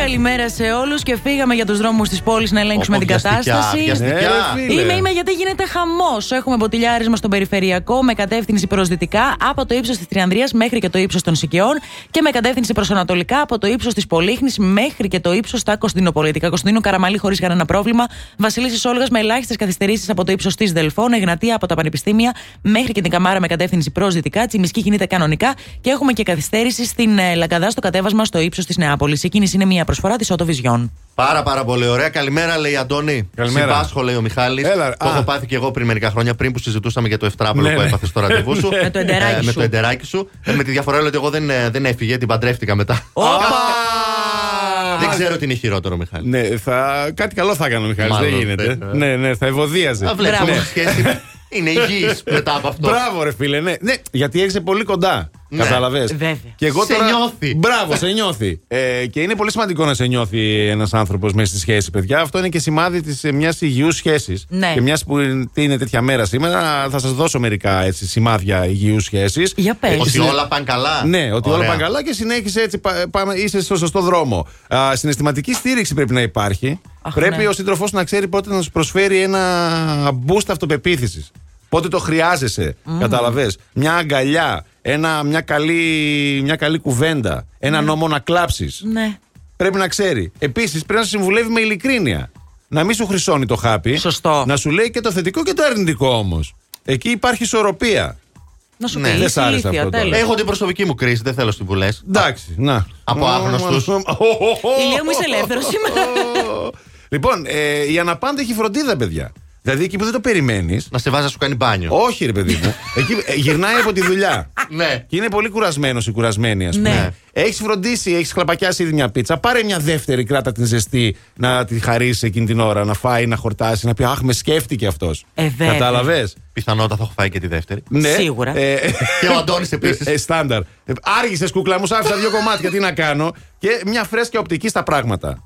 Καλημέρα, καλημέρα σε όλους και φύγαμε για τους δρόμους της πόλης να ελέγξουμε Όπο, την βιαστικά, κατάσταση. βιαστικά. Ε, ρε, φίλε. Είμαι, είμαι γιατί γίνεται χαμός. Έχουμε μποτιλιάρισμα στον περιφερειακό με κατεύθυνση προς δυτικά από το ύψος της Τριανδρίας μέχρι και το ύψος των Σικαιών και με κατεύθυνση προς ανατολικά από το ύψος της Πολύχνης μέχρι και το ύψος στα Κωνσταντινοπολιτικά. Κωνσταντίνο Καραμαλή χωρίς κανένα πρόβλημα. Βασιλίση Όλγας με ελάχιστες καθυστερήσεις από το ύψος της Δελφών. Εγνατία από τα πανεπιστήμια μέχρι και την Καμάρα με κατεύθυνση προς δυτικά. Τσιμισκή κινείται κανονικά και έχουμε και καθυστέρηση στην ε, Λαγκαδά στο κατέβασμα στο ύψος της Νεάπολης. Η κίνηση είναι μια προσφορά της Ότοβιζιόν. Πάρα πάρα πολύ ωραία. Καλημέρα, λέει η Αντώνη. Καλημέρα. Συμπάσχω, λέει ο Μιχάλης. Έλα, Το α. έχω πάθει και εγώ πριν μερικά χρόνια, πριν που συζητούσαμε για το ευτράπελο Ναι, που ναι. έπαθε στο ραντεβού σου. Με το εντεράκι Ε, με σου. το εντεράκι σου. Ε, με τη διαφορά λέει ότι εγώ δεν, ε, δεν έφυγε, την παντρεύτηκα μετά. Δεν ξέρω τι είναι χειρότερο, Μιχάλη. Ναι, θα... κάτι καλό θα έκανε ο Μιχάλης, Μάλλον, δεν γίνεται. ναι. Ναι, ναι, θα ευωδίαζε. Α, βλέπεις Μπράβο. όμως η σχέση είναι υγιής μετά από αυτό. Μπράβο, ρε φίλε, ναι. ναι γιατί έρχεσαι πολύ κοντά. Ναι. Κατάλαβες; Βέβαια. Και εγώ Σε τώρα... νιώθει. Μπράβο, σε νιώθει. Ε, και είναι πολύ σημαντικό να σε νιώθει ένας άνθρωπος μέσα στη σχέση, παιδιά. Αυτό είναι και σημάδι της μιας υγιούς σχέσης. Ναι. Και μιας που είναι τέτοια μέρα σήμερα, θα σας δώσω μερικά έτσι, σημάδια υγιούς σχέσης. Για πες. Ότι όλα πάνε καλά. Ναι, ότι όλα Ωραία. πάνε καλά και συνέχισε έτσι, πα- πάμε, είσαι στο σωστό δρόμο. Α, συναισθηματική στήριξη πρέπει να υπάρχει. Αχ, πρέπει ναι. ο σύντροφός να ξέρει πότε να σου προσφέρει ένα boost αυτοπεποίθησης. Πότε το χρειάζεσαι. Κατάλαβες; Μια αγκαλιά, ένα, μια, καλή, μια καλή κουβέντα, ένα νόμο να κλάψεις. Ναι. Πρέπει να ξέρει. Επίσης πρέπει να σε συμβουλεύει με ειλικρίνεια. Να μην σου χρυσώνει το χάπι. Σωστό. Να σου λέει και το θετικό και το αρνητικό όμως. Εκεί υπάρχει ισορροπία. Να σου Ναι. πει Δεν σ' άρεσε ηλίθεια, αυτό τώρα. τέλος. Έχω την προσωπική μου κρίση, δεν θέλω συμβουλέ. Εντάξει, να. Από άγνωστους. Ηλία μου είσαι ελεύθερος σήμερα. Λοιπόν, ε, η αναπάντα έχει φροντίδα, παιδιά. Δηλαδή εκεί που δεν το περιμένει. Να σε βάζει να σου κάνει μπάνιο. Όχι, ρε παιδί μου. Εκεί ε, γυρνάει από τη δουλειά. Ναι. Και είναι πολύ κουρασμένος ή κουρασμένη, ας πούμε. Ναι. Έχεις φροντίσει, έχεις χλαπακιάσει ήδη μια πίτσα. Πάρε μια δεύτερη, κράτα την ζεστή να τη χαρίσεις εκείνη την ώρα, να φάει, να χορτάσει, να πει Αχ, με σκέφτηκε αυτός. Ε, βέβαια. Κατάλαβες; Πιθανότατα θα έχω φάει και τη δεύτερη. Ναι. Σίγουρα. Ε, Και ο Αντώνης επίσης. ε, στάνταρ. Άργησες κούκλα μου, σ' άφησα δύο κομμάτια. Τι να κάνω; Και μια φρέσκια οπτική στα πράγματα.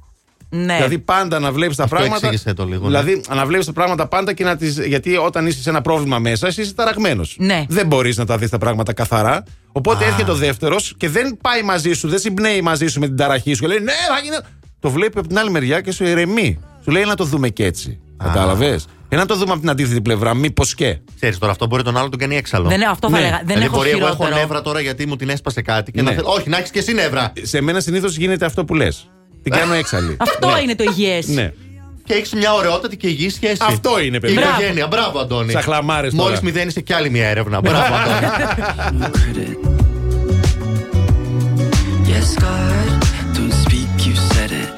Ναι. Δηλαδή πάντα να βλέπεις τα Αυτό πράγματα. εξήγησέ το λίγο, ναι. Δηλαδή να βλέπεις τα πράγματα πάντα και να τις... Γιατί όταν είσαι σε ένα πρόβλημα μέσα, εσύ είσαι ταραγμένος. Ναι. Δεν μπορείς να τα δεις τα πράγματα καθαρά. Οπότε έρχεται ο δεύτερος και δεν πάει μαζί σου, δεν συμπνέει μαζί σου με την ταραχή σου και λέει Ναι, θα γίνει. Το βλέπει από την άλλη μεριά και σου ηρεμεί. Σου λέει να το δούμε και έτσι. Κατάλαβες; Και να το δούμε από την αντίθετη πλευρά, μήπως και. Ξέρεις τώρα, αυτό μπορεί τον άλλο να τον κάνει έξαλλο. Δεν, αυτό θα Ναι. έλεγα. Δεν δηλαδή έχω μπορεί εγώ έχω χειρότερο. νεύρα τώρα γιατί μου την έσπασε κάτι και Ναι. να θέλω. Όχι, να έχεις και εσύ νεύρα. Σε μένα συνήθως γίνεται αυτό που λες. Την κάνω έξαλλη. Αυτό Ναι. είναι το υγιές. Ναι. Και έχεις μια ωραιότατη και υγιή σχέση. Αυτό είναι, παιδί. Η Μπράβο. οικογένεια. Μπράβο, Αντώνη. Σαν χλαμάρες τώρα. Μόλις μηδένισε κι άλλη μια έρευνα. Μπράβο, Αντώνη. no credit. Yes, God, don't speak, you said it.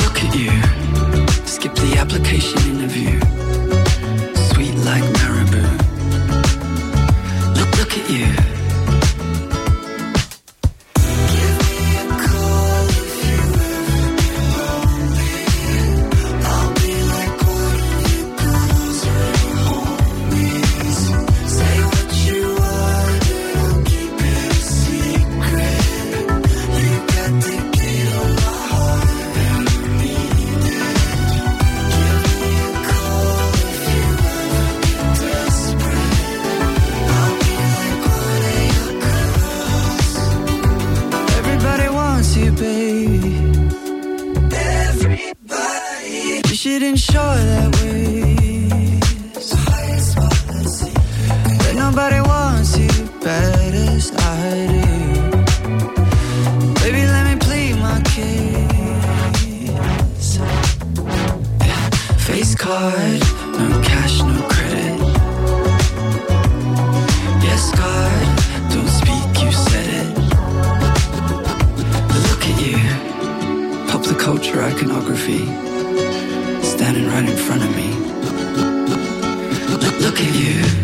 Look at you, skip the application interview. Sweet like marabou. Shouldn't show that way. But nobody wants you bad as I do. Baby, let me plead my case. Face card, no cash, no credit. Yes, God, don't speak, you said it. But look at you, pop the culture iconography, standing right in front of me. Look, look at you.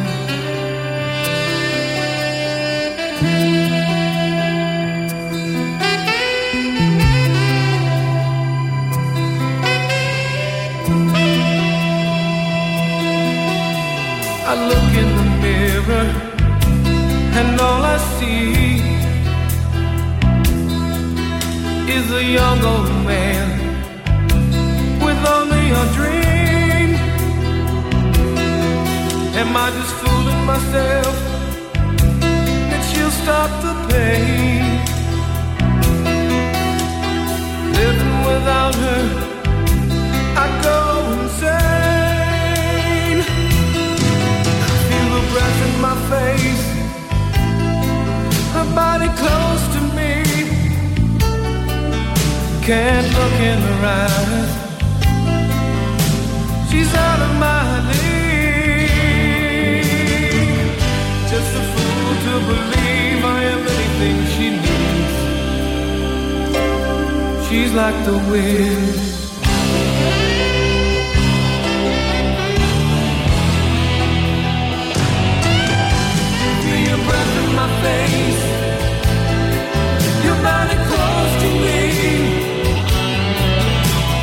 I look in the mirror, and all I see is a young old man with only a dream. Am I just fooling myself that she'll stop the pain? Living without her, face, her body close to me. Can't look in her eyes. She's out of my league. Just a fool to believe I am anything she needs. She's like the wind.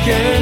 again.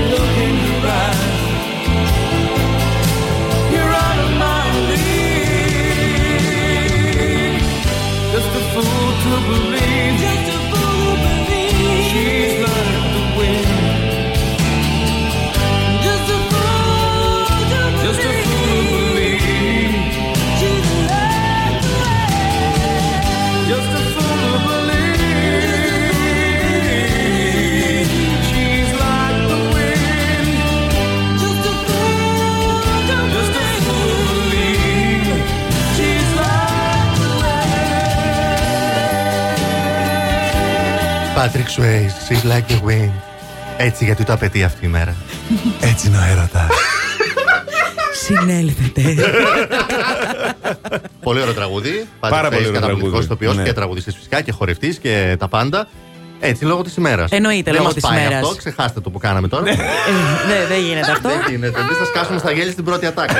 Patrick Swayze, she's like the wind. Έτσι γιατί το απαιτεί αυτή η μέρα. Έτσι είναι ο έρωτας. Συνέλθετε. πολύ ωραίο τραγούδι. Πάρα πολύ ωραίο Καταπληκτικός τραγούδι. ηθοποιός Ναι. και τραγουδιστής φυσικά και χορευτής και τα πάντα. Έτσι, λόγω της ημέρας. Εννοείται, λόγω της ημέρας. Αυτό, ξεχάστε το που κάναμε τώρα. Ε, Δεν δεν γίνεται αυτό. Δεν γίνεται. Εμείς θα σκάσουμε στα γέλια στην πρώτη ατάκα.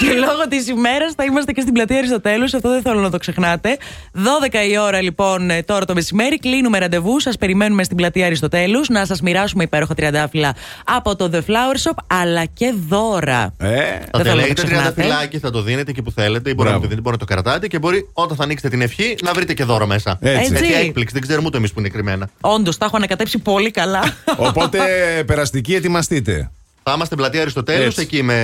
Και λόγω της ημέρας θα είμαστε και στην πλατεία Αριστοτέλους. Αυτό δεν θέλω να το ξεχνάτε. 12 η ώρα λοιπόν ε, τώρα το μεσημέρι. Κλείνουμε ραντεβού. Σας περιμένουμε στην πλατεία Αριστοτέλους να σας μοιράσουμε υπέροχα τριαντάφυλλα από το The Flower Shop αλλά και δώρα. Ε, Το Δεν θέλω να το τελέγετε ξεχνάτε. τριανταφυλάκι, θα το δίνετε εκεί που θέλετε. Ή μπορεί να Μπράβο. το δίνετε, μπορεί να το κρατάτε και μπορεί όταν θα ανοίξετε την ευχή να βρείτε και δώρο μέσα. Έτσι. Έτσι. έκπληξη, δεν ξέρουμε ούτε εμείς που είναι κρυμμένα. Όντως, τα έχω ανακατέψει πολύ καλά. Οπότε περαστική ετοιμαστείτε. Θα είμαστε στην πλατεία Αριστοτέλους, Έτσι. εκεί με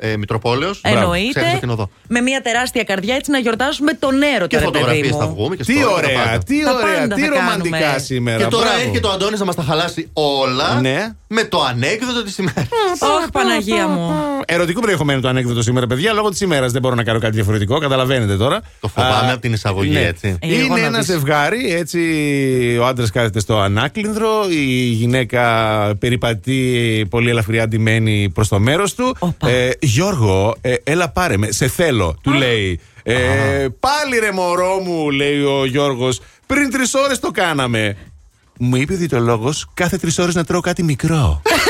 ε, Μητροπόλεως. Εννοείται. Ξέχασα την οδό. Με μια τεράστια καρδιά έτσι να γιορτάσουμε τον έρωτα. Και ρε παιδί φωτογραφίε μου. θα βγούμε και Τι story και τα ωραία, πάντα. τι Τα ωραία, πάντα τι θα ρομαντικά κάνουμε. σήμερα. Και τώρα μπράβο. έρχεται ο Αντώνης να μας τα χαλάσει όλα Ναι. με το ανέκδοτο της ημέρας. Ωχ, Παναγία μου. Ερωτικού περιεχομένου το ανέκδοτο σήμερα, παιδιά. Λόγω της ημέρας δεν μπορώ να κάνω κάτι διαφορετικό. Καταλαβαίνετε τώρα. Το φοβάμαι Α, από την εισαγωγή, ναι. έτσι. Ε, εγώ Είναι να ένα δεις. ζευγάρι, έτσι. Ο άντρας κάθεται στο ανάκλινδρο, η γυναίκα περιπατεί πολύ ελαφριά ντυμένη προς το μέρος του. Οπα. Ε, Γιώργο, ε, έλα πάρε με, σε θέλω, του λέει. Ε, πάλι ρε μωρό μου, λέει ο Γιώργος, πριν τρεις ώρες το κάναμε. Μου είπε ο διαιτολόγος κάθε τρεις ώρες να τρώω κάτι μικρό.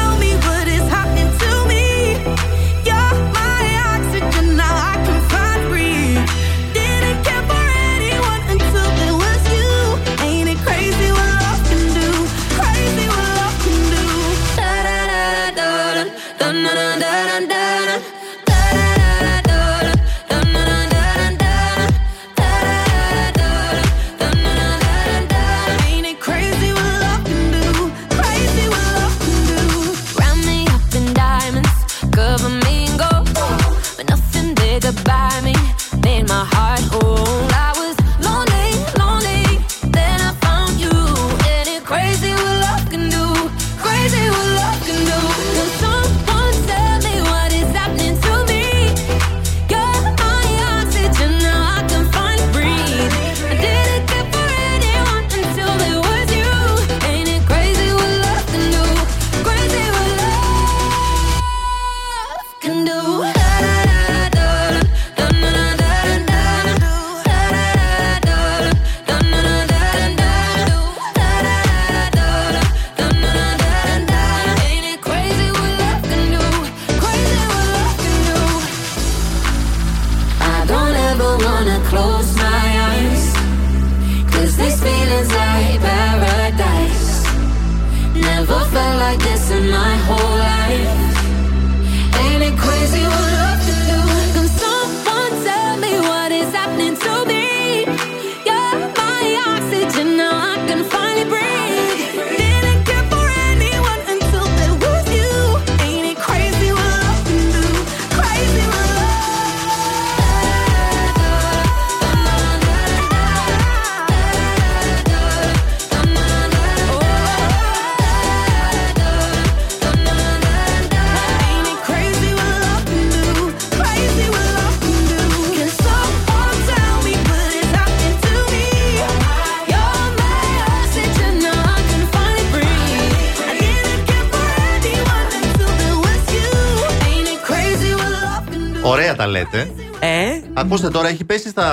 Ακούστε τώρα, έχει πέσει στα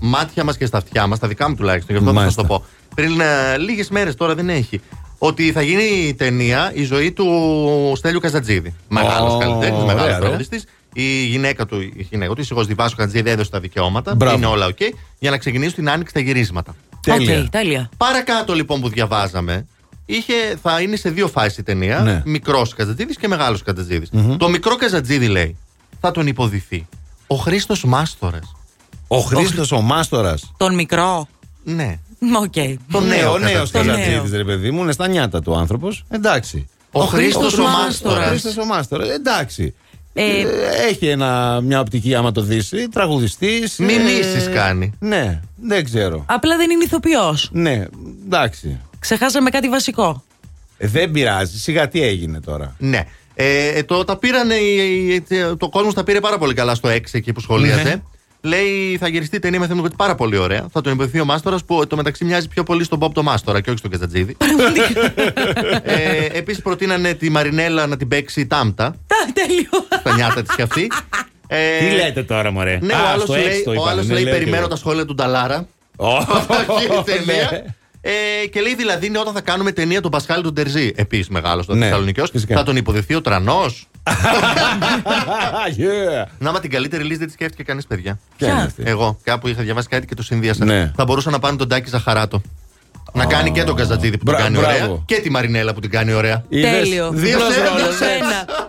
μάτια μας και στα αυτιά μας, τα δικά μου τουλάχιστον, γι' αυτό θα σας το πω. Πριν ε, λίγες μέρες τώρα δεν έχει. Ότι θα γίνει ταινία η ζωή του Στέλιου Καζατζίδη. Μεγάλος Ω, καλλιτέχνης, ωραία, μεγάλος ρε. τραγουδιστή. Η γυναίκα του, η γυναίκα του, η σύγχρονη Βάσω Καζατζίδη, έδωσε τα δικαιώματα. Μπράβο. Είναι όλα οκ. για να ξεκινήσουν την άνοιξη τα γυρίσματα. Τέλεια. οκ, τέλεια. Παρακάτω λοιπόν που διαβάζαμε, είχε, θα είναι σε δύο φάσεις η ταινία. Ναι. Μικρός Καζατζίδη και μεγάλος Το μικρό Καζατζίδη λέει θα τον υποδυθεί ο Χρήστος Μάστορας. Ο Χρήστος ο Μάστορας. Τον μικρό. Ναι. Οκ. Το Ναι, νέο ο νέος Καζατζίδη. Καζατζίδη, ρε παιδί μου, είναι στα νιάτα του άνθρωπος. Εντάξει. Ο Χρήστος ο Ο Μάστορας. Χρήστος ο Μάστορας. Εντάξει. Ε, Ε, έχει ένα, μια οπτική άμα το δεις. Τραγουδιστής. Μιμήσεις κάνει. Ναι, δεν ξέρω. Απλά δεν είναι ηθοποιός. Ναι, εντάξει. Ξεχάσαμε κάτι βασικό. Ε, δεν πειράζει. Σιγά τι έγινε τώρα. Ναι. Ε, ε, το, τα πήρανε, οι- οι- το κόσμος τα πήρε πάρα πολύ καλά στο 6 εκεί που σχολίαζε. Ναι. Λέει θα γυριστεί η ταινία με θέμα πάρα πολύ ωραία. Θα τον υποδηθεί ο Μάστορας που το μεταξύ μοιάζει πιο πολύ στον Μπομπ το Μάστορα και όχι στον Καζατζίδη. ε, Επίσης προτείνανε τη Μαρινέλα να την παίξει τάμτα. Τα, τέλειο. Στα νιάτα της κι αυτή. Ε, Τι λέτε τώρα, μωρέ; Ναι, Α, ο άλλος στο έξι λέει, το ο είπανε, άλλος ναι, λέει λέω κι περιμένω εγώ. τα σχόλια του Νταλάρα. Αυτή η ταινία. Ναι. Ε, και λέει δηλαδή είναι όταν θα κάνουμε ταινία τον Πασχάλη του Ντερζή. Επίσης μεγάλος στο Ναι, Θεσσαλονικιό. φυσικά. Θα τον υποδηθεί ο Τρανός. Yeah. Να μα την καλύτερη λύση δεν τη σκέφτηκε κανείς, παιδιά. Ποια είναι αυτή; Εγώ κάπου είχα διαβάσει κάτι και το συνδύασα. Ναι. Θα μπορούσαν να πάνε τον Τάκη Ζαχαράτο. Να κάνει και τον Καζατζίδη που Μπρα- την κάνει μπράβο. ωραία και τη Μαρινέλα που την κάνει ωραία. Είδες, Τέλειο. δίπλος Δύο σε ένα,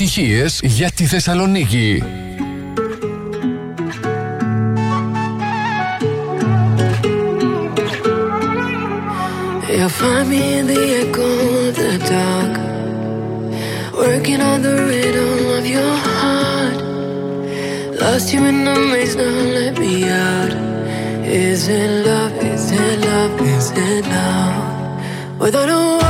επιτυχίες για τη Θεσσαλονίκη. You'll find me in the echo of the dark, working on the rhythm of your heart. Lost you in the maze, now let me out. Is it love? Is it love? Is it love? Without a warning,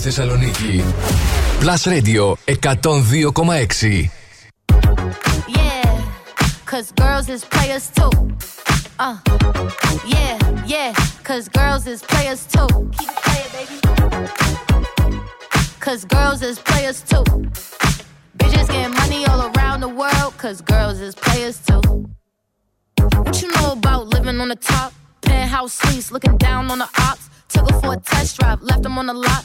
Θεσσαλονίκη. Plus Radio 102,6. Yeah, cause girls is players too. Uh, yeah, yeah, cause girls is players too. Keep it playing, baby. Cause girls is players too. Bitches getting money all around the world, cause girls is players too. What you know about living on the top? Penthouse suites, looking down on the ops. Took her for a test drive, left them on the lot.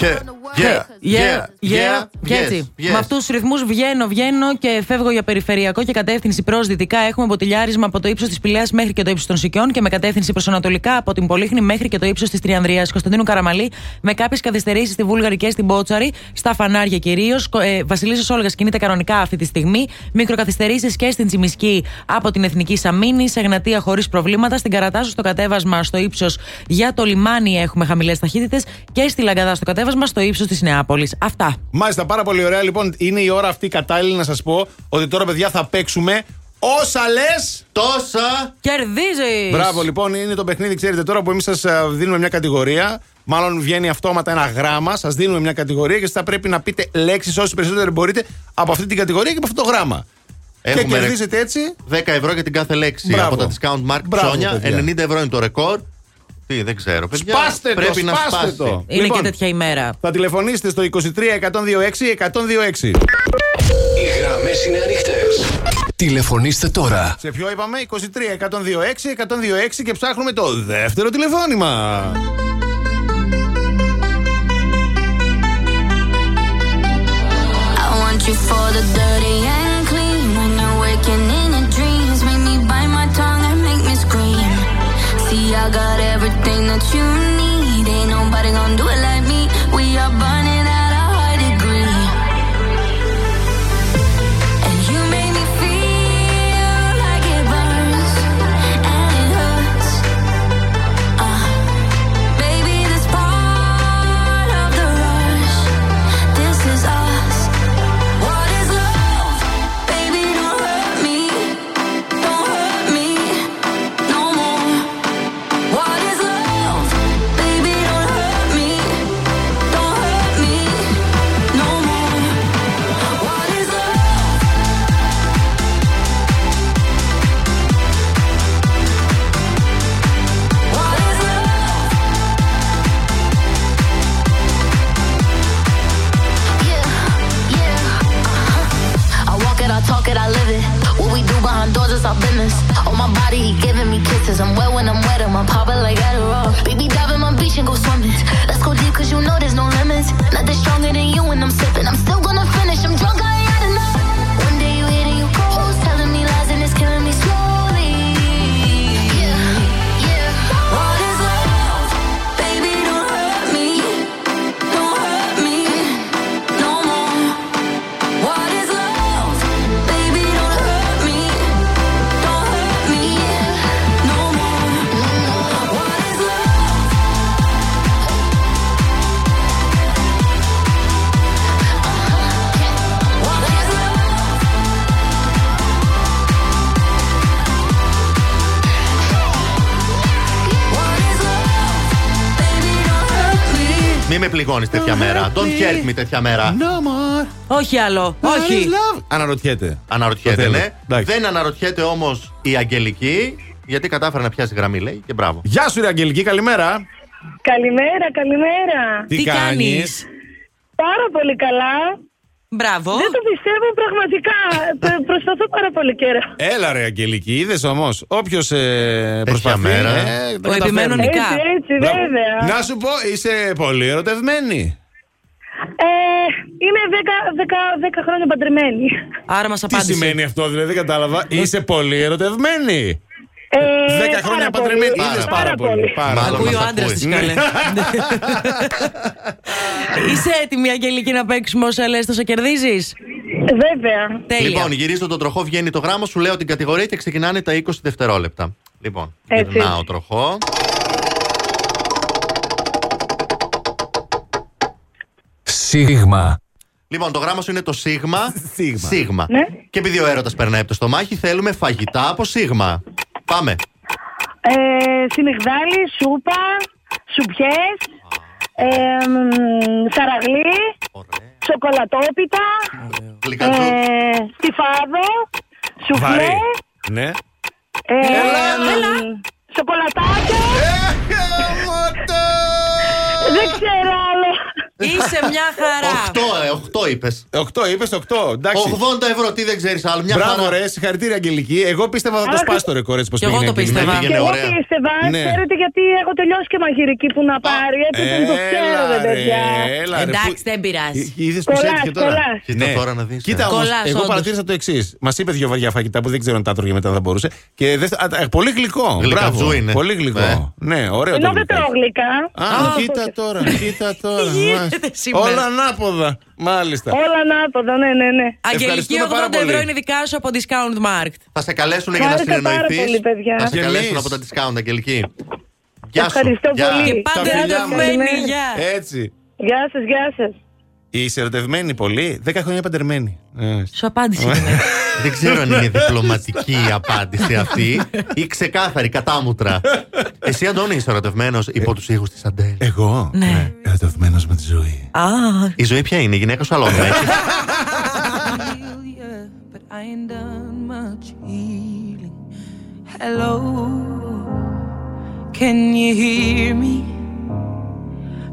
Yeah, the world. yeah, Yeah, yeah, και yes, έτσι. yes. Με αυτούς τους ρυθμούς βγαίνω, βγαίνω και φεύγω για περιφερειακό και κατεύθυνση προς δυτικά. Έχουμε μποτιλιάρισμα από το ύψος της Πηλαία μέχρι και το ύψος των Σικιών και με κατεύθυνση προς Ανατολικά από την Πολύχνη μέχρι και το ύψος της Τριανδρίας Κωνσταντίνου Καραμαλή. Με κάποιες καθυστερήσεις στη Βούλγαρη και στην Πότσαρη, στα φανάρια κυρίως. Ε, Βασιλίσσα Όλγας κινείται κανονικά αυτή τη στιγμή. Μικροκαθυστερήσεις και στην Τσιμισκή από την Εθνική Σαμίνη. Σε Γνατία χωρίς προβλήματα. Στην Καρατάσου στο κατέβασμα στο ύψος για το λιμάνι έχουμε χαμηλές ταχύτητες. Και στη Λαγκαδά στο κατέβασμα στο ύψος της Νεάπολης. Αυτά. Μάλιστα, πάρα πολύ ωραία. Λοιπόν, είναι η ώρα αυτή κατάλληλη να σας πω ότι τώρα, παιδιά, θα παίξουμε όσα λες. Τόσα. Κερδίζεις! Μπράβο, λοιπόν, είναι το παιχνίδι, ξέρετε τώρα που εμείς σας δίνουμε μια κατηγορία. Μάλλον βγαίνει αυτόματα ένα γράμμα, σας δίνουμε μια κατηγορία και εσείς θα πρέπει να πείτε λέξεις όσε περισσότερε μπορείτε από αυτή την κατηγορία και από αυτό το γράμμα. Έχουμε και κερδίζετε έτσι. 10 ευρώ για την κάθε λέξη Μπράβο. από τα discount mark Μπράβο, Ψώνια. παιδιά. 90 ευρώ είναι το ρεκόρ. Τι, δεν ξέρω. Παιδιά, Σπάστε το, πρέπει να σπάστε σπάσει. το. Είναι Λοιπόν, και τέτοια ημέρα. Θα τηλεφωνήσετε στο 23 126 126. Οι γραμμές είναι ανοιχτές. Τηλεφωνήστε τώρα. Σε ποιο είπαμε, 23 126 126 και ψάχνουμε το δεύτερο τηλεφώνημα. You me. Μη με πληγώνει τέτοια μέρα. Don't hurt me τέτοια μέρα. No more. Όχι άλλο. Όχι. Αναρωτιέται. Αναρωτιέται, Το ναι. θέλω. Εντάξει. Δεν αναρωτιέται όμως η Αγγελική, γιατί κατάφερε να πιάσει γραμμή, λέει, και μπράβο. Γεια σου, ρε Αγγελική, καλημέρα. Καλημέρα, καλημέρα. Τι, Τι κάνεις; κάνεις; Πάρα πολύ καλά. Μπράβο. Δεν το πιστεύω πραγματικά. Προ- Προσπαθώ πάρα πολύ καιρό. Έλα ρε Αγγελική, είδες όμως; Όποιος ε, προσπαθεί. μέρα. ε, τα Ο επιμένων καταφέρνει. νικά. Έτσι, έτσι, Μπράβο. βέβαια. Να σου πω, είσαι πολύ ερωτευμένη. Ε, είμαι 10, 10, 10 χρόνια παντρεμένη. Άρα μας Τι απάντησε. σημαίνει αυτό, δηλαδή, δεν κατάλαβα. Είσαι πολύ ερωτευμένη. Ε, Δέκα πάρα χρόνια πολύ, παντρεμένη. Είδες πάρα πολύ. Πάρα Μάλλον πολύ. Ακούει ο μας άντρας ακούει. της Ναι. καλέ. Είσαι έτοιμη, Αγγελική, να παίξουμε όσα λες, τόσο κερδίζεις; Βέβαια. Τέλεια. Λοιπόν, γυρίζω τον τροχό, βγαίνει το γράμμα, σου λέω την κατηγορία και ξεκινάνε τα 20 δευτερόλεπτα. Λοιπόν, Έτσι. γυρνάω τροχό. Σίγμα. Λοιπόν, το γράμμα σου είναι το Σίγμα. Σίγμα. Ναι. Και επειδή ο έρωτας περνάει από το στομάχι, θέλουμε φαγητά από Σίγμα. Πάμε. Ε, συνεχδάλι, σούπα, σουπιές, ε, μ, σαραγλί, σοκολατόπιτα, Γλυκαντζού. ε, στιφάδο, σουφλέ, Βαρύ. Ναι. ε, μ, σοκολατάκια. Δεν ξέρω άλλο. Είσαι μια χαρά. 8, 8 είπες. 8 είπες, 8. Εντάξει. 80 ευρώ, τι δεν ξέρεις άλλο. Μια Μπράβο, χαρά. ρε, συγχαρητήρια, Αγγελική. Εγώ πίστευα θα το Αχ. σπάσει το ρεκόρ έτσι πώ Κι εγώ το πίστευα. Πήγαινε Και εγώ ωραία. πίστευα, Ναι. ξέρετε γιατί έχω τελειώσει και μαγειρική που να πάρει. Έτσι δεν το ξέρω, Έλα, ρε ρε, παιδιά. έλα, ρε, Εντάξει, που- δεν πειράζει. Είδες που Κολλάς, έτυχε τώρα. κολλάς. Κοίτα Ναι. τώρα να δεις, Κοίτα ε. όμως, Κολλάς, εγώ όντως. παρατήρησα το εξής. Μας είπε δύο βαριά φαγητά που δεν ξέρω αν τα έτρωγε μετά δεν θα μπορούσε. Και δεν, α, α, πολύ γλυκό. Γλυκατζού Μπράβο. είναι. Πολύ γλυκό. Ναι, ωραίο Ενώ το δεν τρώω γλυκάκι. γλυκά. Α, κοίτα τώρα, κοίτα τώρα. Τι γίνεται μάλιστα. σήμερα; Όλα ανάποδα. Μάλιστα. Όλα ανάποδα, ναι, ναι, ναι. Αγγελική, Ευχαριστούμε πάρα 80 ευρώ πολύ. είναι δικά σου από Discount Markt. Θα σε καλέσουν για να Χάρηκα πάρα συνεννοηθείς. πολύ, παιδιά. Θα σε Και καλέσουν εμείς. από τα discount, Αγγελική. Γεια σου. Ευχαριστώ Γεια. πολύ. Και Τα πάντα φιλιά ερωτευμένη, μας. γεια. Έτσι. Γεια σας, γεια σας. Είσαι ερωτευμένη πολύ. 10 χρόνια παντρεμένη. Ε, Σου απάντησε. η γυναίκα. Δεν ξέρω αν είναι διπλωματική η απάντηση αυτή ή ξεκάθαρη, κατάμουτρα. Εσύ, Αντώνη, είσαι ερωτευμένος υπό τους ήχους της Αντέλ. Εγώ; Ναι. Ερωτευμένος με τη ζωή. Α, Η ζωή ποια είναι, η γυναίκα σου αλόγου, έτσι; but I ain't done much healing. Hello, can you hear me?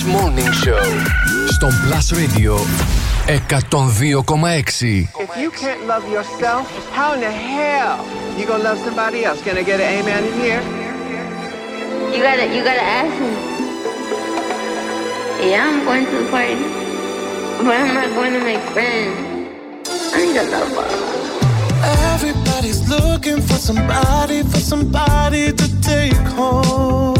Morning Show στον Plus Radio 102,6. If you can't love yourself, how in the hell you gonna love somebody else? Can I get an amen in here? You gotta, you gotta ask me. Yeah, I'm going to the party, but I'm not going to make friends. I need a lover. Everybody's looking for somebody, for somebody to take home.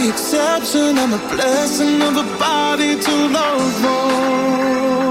The exception, I'm a blessing of a body to love on.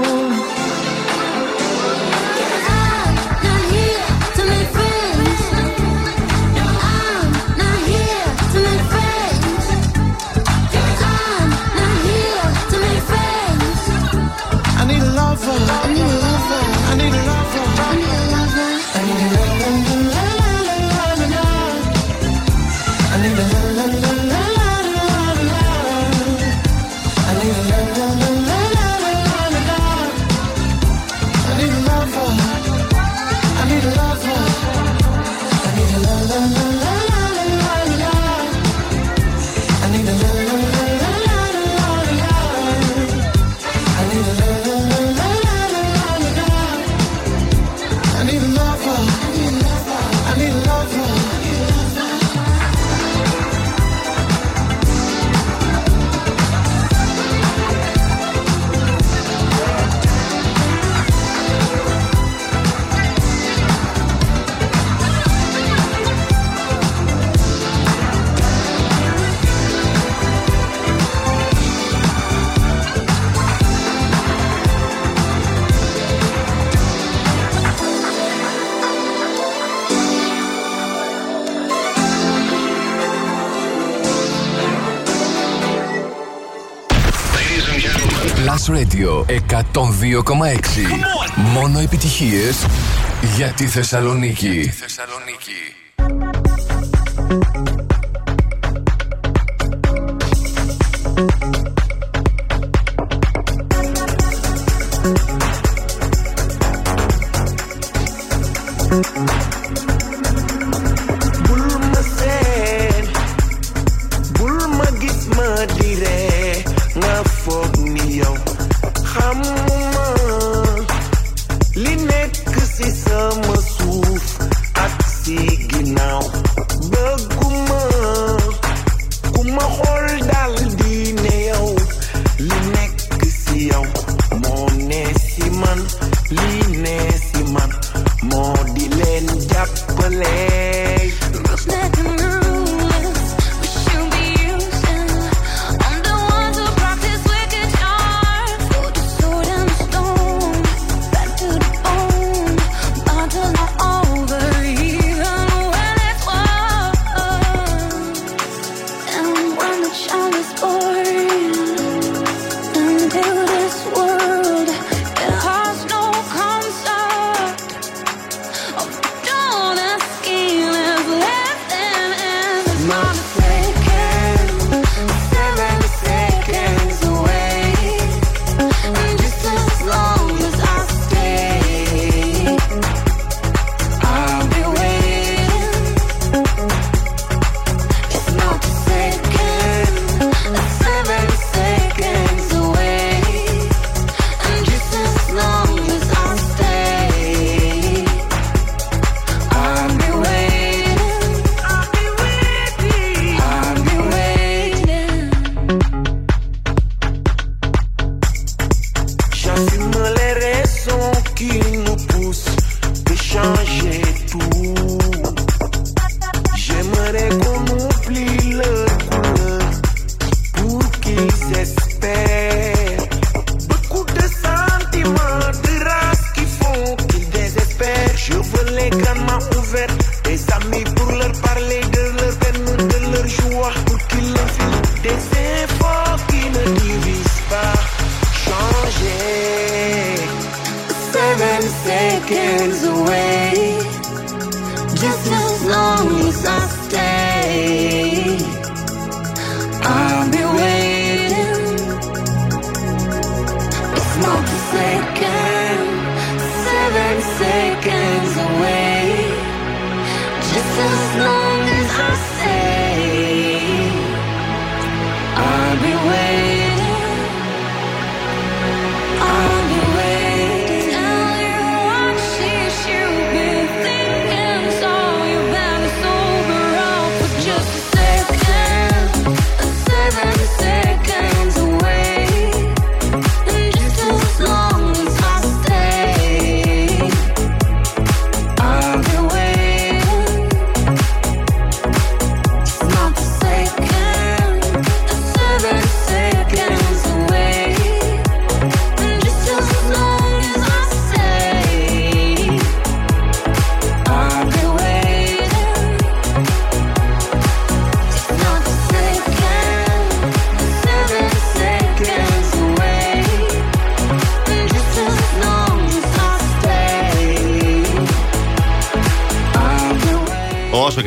Radio 102,6. Μόνο επιτυχίες για τη Θεσσαλονίκη. bul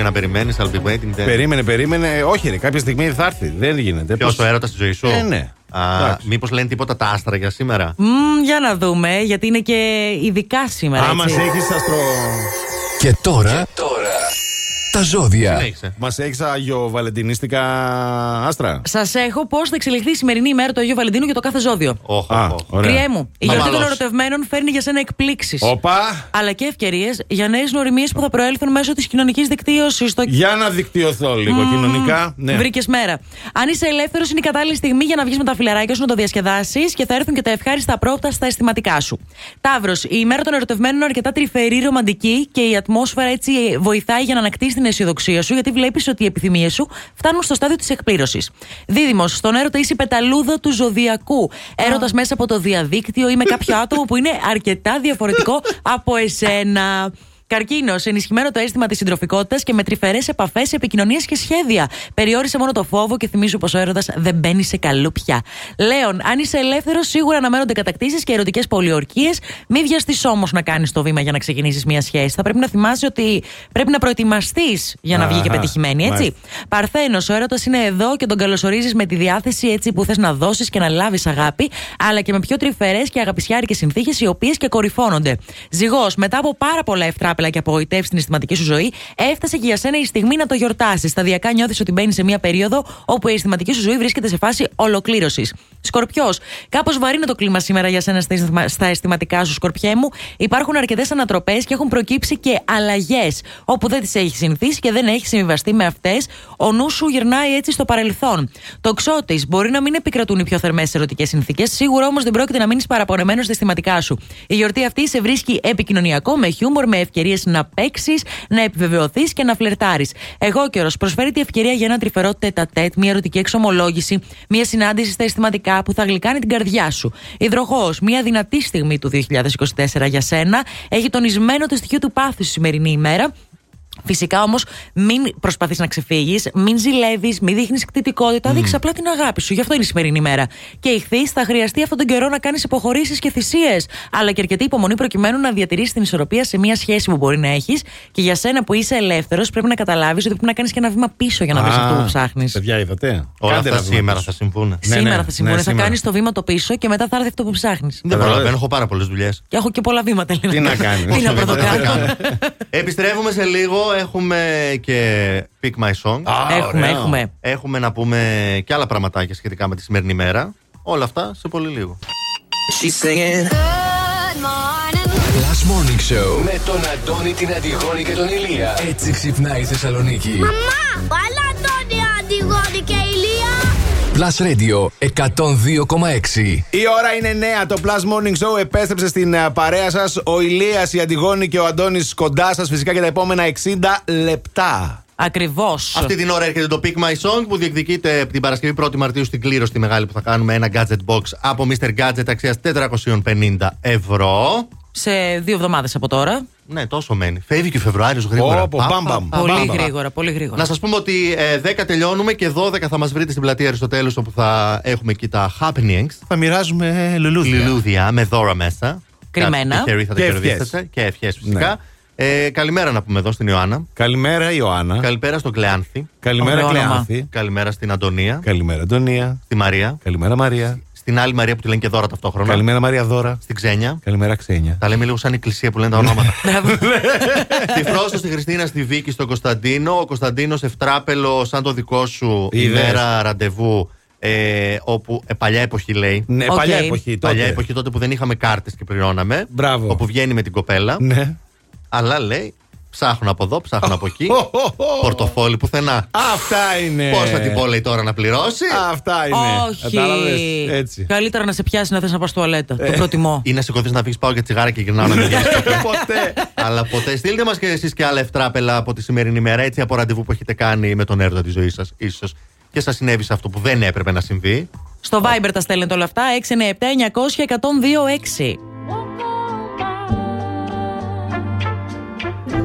και να περιμένεις, I'll be waiting. Δεν... Περίμενε, περίμενε. Όχι, ρε, κάποια στιγμή θα έρθει. Δεν γίνεται. Ποιος Πώς- το έρωτας στη ζωή σου; Ε, ναι. Εντάξει. Μήπως λένε τίποτα τα άστρα για σήμερα; Μμμ, για να δούμε, γιατί είναι και ειδικά σήμερα. Άμα έτσι. σε έχεις αστρο. Και τώρα, τα ζώδια. Μας έχεις αγιοβαλεντινίστικα άστρα; Σας έχω πώς θα εξελιχθεί η σημερινή ημέρα του Αγίου Βαλεντίνου για το κάθε ζώδιο. Α, ωραία. Κριέ μου, η Μα γιορτή των μαλώς. ερωτευμένων φέρνει για σένα εκπλήξεις. Όπα. Αλλά και ευκαιρίες για νέες γνωριμίες που θα προέλθουν μέσω της κοινωνικής δικτύωσης. Στο... Για να δικτυωθώ λίγο Μμμ, κοινωνικά. Ναι. Βρήκες μέρα. Αν είσαι ελεύθερος, είναι η κατάλληλη στιγμή για να βγεις με τα φιλαράκια σου να το διασκεδάσεις και θα έρθουν και τα ευχάριστα πρώτα στα αισθηματικά σου. Ταύρο, η ημέρα των ερωτευμένων είναι αρκετά τρυφερή, ρομαντική και η ατμόσφαιρα έτσι βοηθάει για να ανακτήσεις την αισιοδοξία σου, γιατί βλέπεις ότι οι επιθυμίες σου φτάνουν στο στάδιο της εκπλήρωσης. Δίδυμος, στον έρωτα είσαι η πεταλούδα του ζωδιακού. Έρωτας μέσα από το διαδίκτυο ή με κάποιο άτομο που είναι αρκετά διαφορετικό από εσένα. Καρκίνος, ενισχυμένο το αίσθημα της συντροφικότητας και με τρυφερές επαφές, επικοινωνίες και σχέδια. Περιόρισε μόνο το φόβο και θυμίζου πως ο έρωτας δεν μπαίνει σε καλούπια. Λέων, αν είσαι ελεύθερος, σίγουρα αναμένονται κατακτήσεις και ερωτικές πολιορκίες. Μη βιαστείς όμως να κάνεις το βήμα για να ξεκινήσεις μια σχέση. Θα πρέπει να θυμάσαι ότι πρέπει να προετοιμαστείς για να βγει και Αχα, πετυχημένη, έτσι. μάλιστα. Παρθένος, ο έρωτας είναι εδώ και τον καλωσορίζεις με τη διάθεση έτσι που θες να δώσεις και να λάβεις αγάπη, αλλά και με πιο τρυφερές και αγαπησιάρικες συνθήκες οι οποίες και κορυφώνονται. Ζυγός, μετά από πάρα πολλά ευτράπελα και απογοητεύσει στην αισθηματική σου ζωή, έφτασε και για σένα η στιγμή να το γιορτάσεις. Σταδιακά νιώθεις ότι μπαίνεις σε μια περίοδο όπου η αισθηματική σου ζωή βρίσκεται σε φάση ολοκλήρωσης. Σκορπιός, κάπως βαρύνει το κλίμα σήμερα για σένα στα αισθημα- στα αισθηματικά σου, Σκορπιέ μου. Υπάρχουν αρκετές ανατροπές και έχουν προκύψει και αλλαγές όπου δεν τις έχεις συνηθίσει και δεν έχεις συμβιβαστεί με αυτές. Ο νου σου γυρνάει έτσι στο παρελθόν. Το ξώτης μπορεί να μην επικρατούν οι πιο θερμές ερωτικές συνθήκες, σίγουρα όμως δεν πρόκειται να μείνεις παραπονεμένος στα αισθηματικά σου. Η γιορτή αυτή σε βρίσκει επικοινωνιακό, με χιούμορ, με ευκαιρίες να παίξεις, να επιβεβαιωθείς και να φλερτάρεις. Εγώ καιρο προσφέρει τη ευκαιρία για ένα τρυφερό τέτα τέτ, μια ερωτική εξομολόγηση, μια συνάντηση στα αισθηματικά που θα γλυκάνει την καρδιά σου. Υδροχός, μια δυνατή στιγμή του 2024 για σένα, έχει τονισμένο το στοιχείο του πάθους στη σημερινή ημέρα. Φυσικά όμως, μην προσπαθείς να ξεφύγεις, μην ζηλεύεις, μην δείχνεις κτητικότητα, mm. δείξει απλά την αγάπη σου. Γι' αυτό είναι η σημερινή ημέρα. Και ηχθείς, θα χρειαστεί αυτόν τον καιρό να κάνεις υποχωρήσεις και θυσίες, αλλά και αρκετή υπομονή προκειμένου να διατηρήσεις την ισορροπία σε μια σχέση που μπορεί να έχεις. Και για σένα που είσαι ελεύθερος, πρέπει να καταλάβεις ότι πρέπει να κάνεις και ένα βήμα πίσω για να βρεις Α, αυτό που ψάχνεις. Παιδιά, είδατε; Όλα Κάντε αυτά ένα βήμα σήμερα πίσω. θα συμβούν. Σήμερα θα συμβούν. θα σήμερα. κάνεις το βήμα το πίσω και μετά θα έρθει αυτό που ψάχνεις. Δεν προλαβαίνω, έχω πάρα πολλές δουλειές. Και έχω και πολλά βήματα. Τι να κάνεις. Τι να πρωτοκάνω. Επιστρέφουμε σε λίγο. Έχουμε και Pick My Song. Έχουμε, έχουμε. Έχουμε να πούμε και άλλα πραγματάκια σχετικά με τη σημερινή μέρα. Όλα αυτά σε πολύ λίγο. She's singing. Last Morning Show με τον Αντώνη, την Αντιγόνη και τον Ηλία. Έτσι ξυπνάει η Θεσσαλονίκη. Μαμά, βάλα Αντώνη, Αντιγόνη και Ηλία. Plus Radio 102,6. Η ώρα είναι νέα. Το Plus Morning Show επέστρεψε στην ε, παρέα σας. Ο Ηλίας, η Αντιγόνη και ο Αντώνης κοντά σας φυσικά για τα επόμενα 60 λεπτά. Ακριβώς. Αυτή την ώρα έρχεται το Pick My Song που διεκδικείται την Παρασκευή 1η Μαρτίου στην κλήρωση τη μεγάλη που θα κάνουμε ένα gadget box από Mr. Gadget αξίας 450 ευρώ. Σε δύο εβδομάδες από τώρα. Ναι, τόσο μένει. Φεύγει και ο Φεβρουάριος γρήγορα. Όπο, Πα, μπαμ, πα, μπαμ. πα, Πολύ πα, πα. γρήγορα, πολύ γρήγορα. Να σας πούμε ότι ε, 10 τελειώνουμε και 12 θα μας βρείτε στην πλατεία Αριστοτέλους όπου θα έχουμε εκεί τα happenings. Θα μοιράζουμε λουλούδια. Λουλούδια με δώρα μέσα. Κρυμμένα. Κάτι τυχεροί θα τα Και κερδίσετε. ευχές. Και ευχές φυσικά. Ε, καλημέρα να πούμε εδώ στην Ιωάννα. Καλημέρα Ιωάννα. Καλημέρα στον Κλεάνθη. Καλημέρα Ωραίο όνομα. Κλεάνθη. Καλημέρα στην Αντωνία. Καλημέρα Αντωνία. Στη Μαρία. Καλημέρα Μαρία. Στην άλλη Μαρία που τη λένε και δώρα ταυτόχρονα. Καλημέρα Μαρία Δώρα. Στην Ξένια. Καλημέρα Ξένια. Τα λέμε λίγο σαν εκκλησία που λένε τα ονόματα. Στη Φρόσω, στη Χριστίνα, στη Βίκη, στον Κωνσταντίνο. Ο Κωνσταντίνος Ευτράπελο, σαν το δικό σου, Είδες. ημέρα ραντεβού. Ε, όπου ε, παλιά εποχή λέει. Ναι, Οκ. παλιά εποχή τότε. Παλιά εποχή τότε που δεν είχαμε κάρτες και πληρώναμε. Μπράβο. Όπου βγαίνει με την κοπέλα. Ναι. Αλλά λέει, ψάχνουν από εδώ, ψάχνουν από εκεί. Πορτοφόλι πουθενά. Αυτά είναι. Πώς θα την πω, λέει τώρα να πληρώσει; Αυτά είναι. Κατάλαβες. Όχι. Έτσι. Καλύτερα να σε πιάσει να θες να πας τουαλέτα. Το προτιμώ. Ή να σηκωθείς να φύγεις, πάω για τσιγάρα και γυρνάω να μην βγαίνει. Ποτέ. Αλλά ποτέ. Στείλτε μας και εσείς και άλλα ευτράπελα από τη σημερινή μέρα, έτσι από ραντεβού που έχετε κάνει με τον έρωτα της ζωής σας, ίσως. Και σας συνέβη σε αυτό που δεν έπρεπε να συμβεί. Στο Viber τα στέλνετε όλα αυτά. 697-900-1026.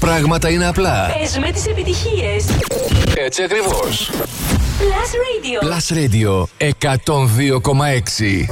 Πράγματα είναι απλά. Πες με τις επιτυχίες. Έτσι ακριβώς. Plus Radio. Plus Radio 102,6.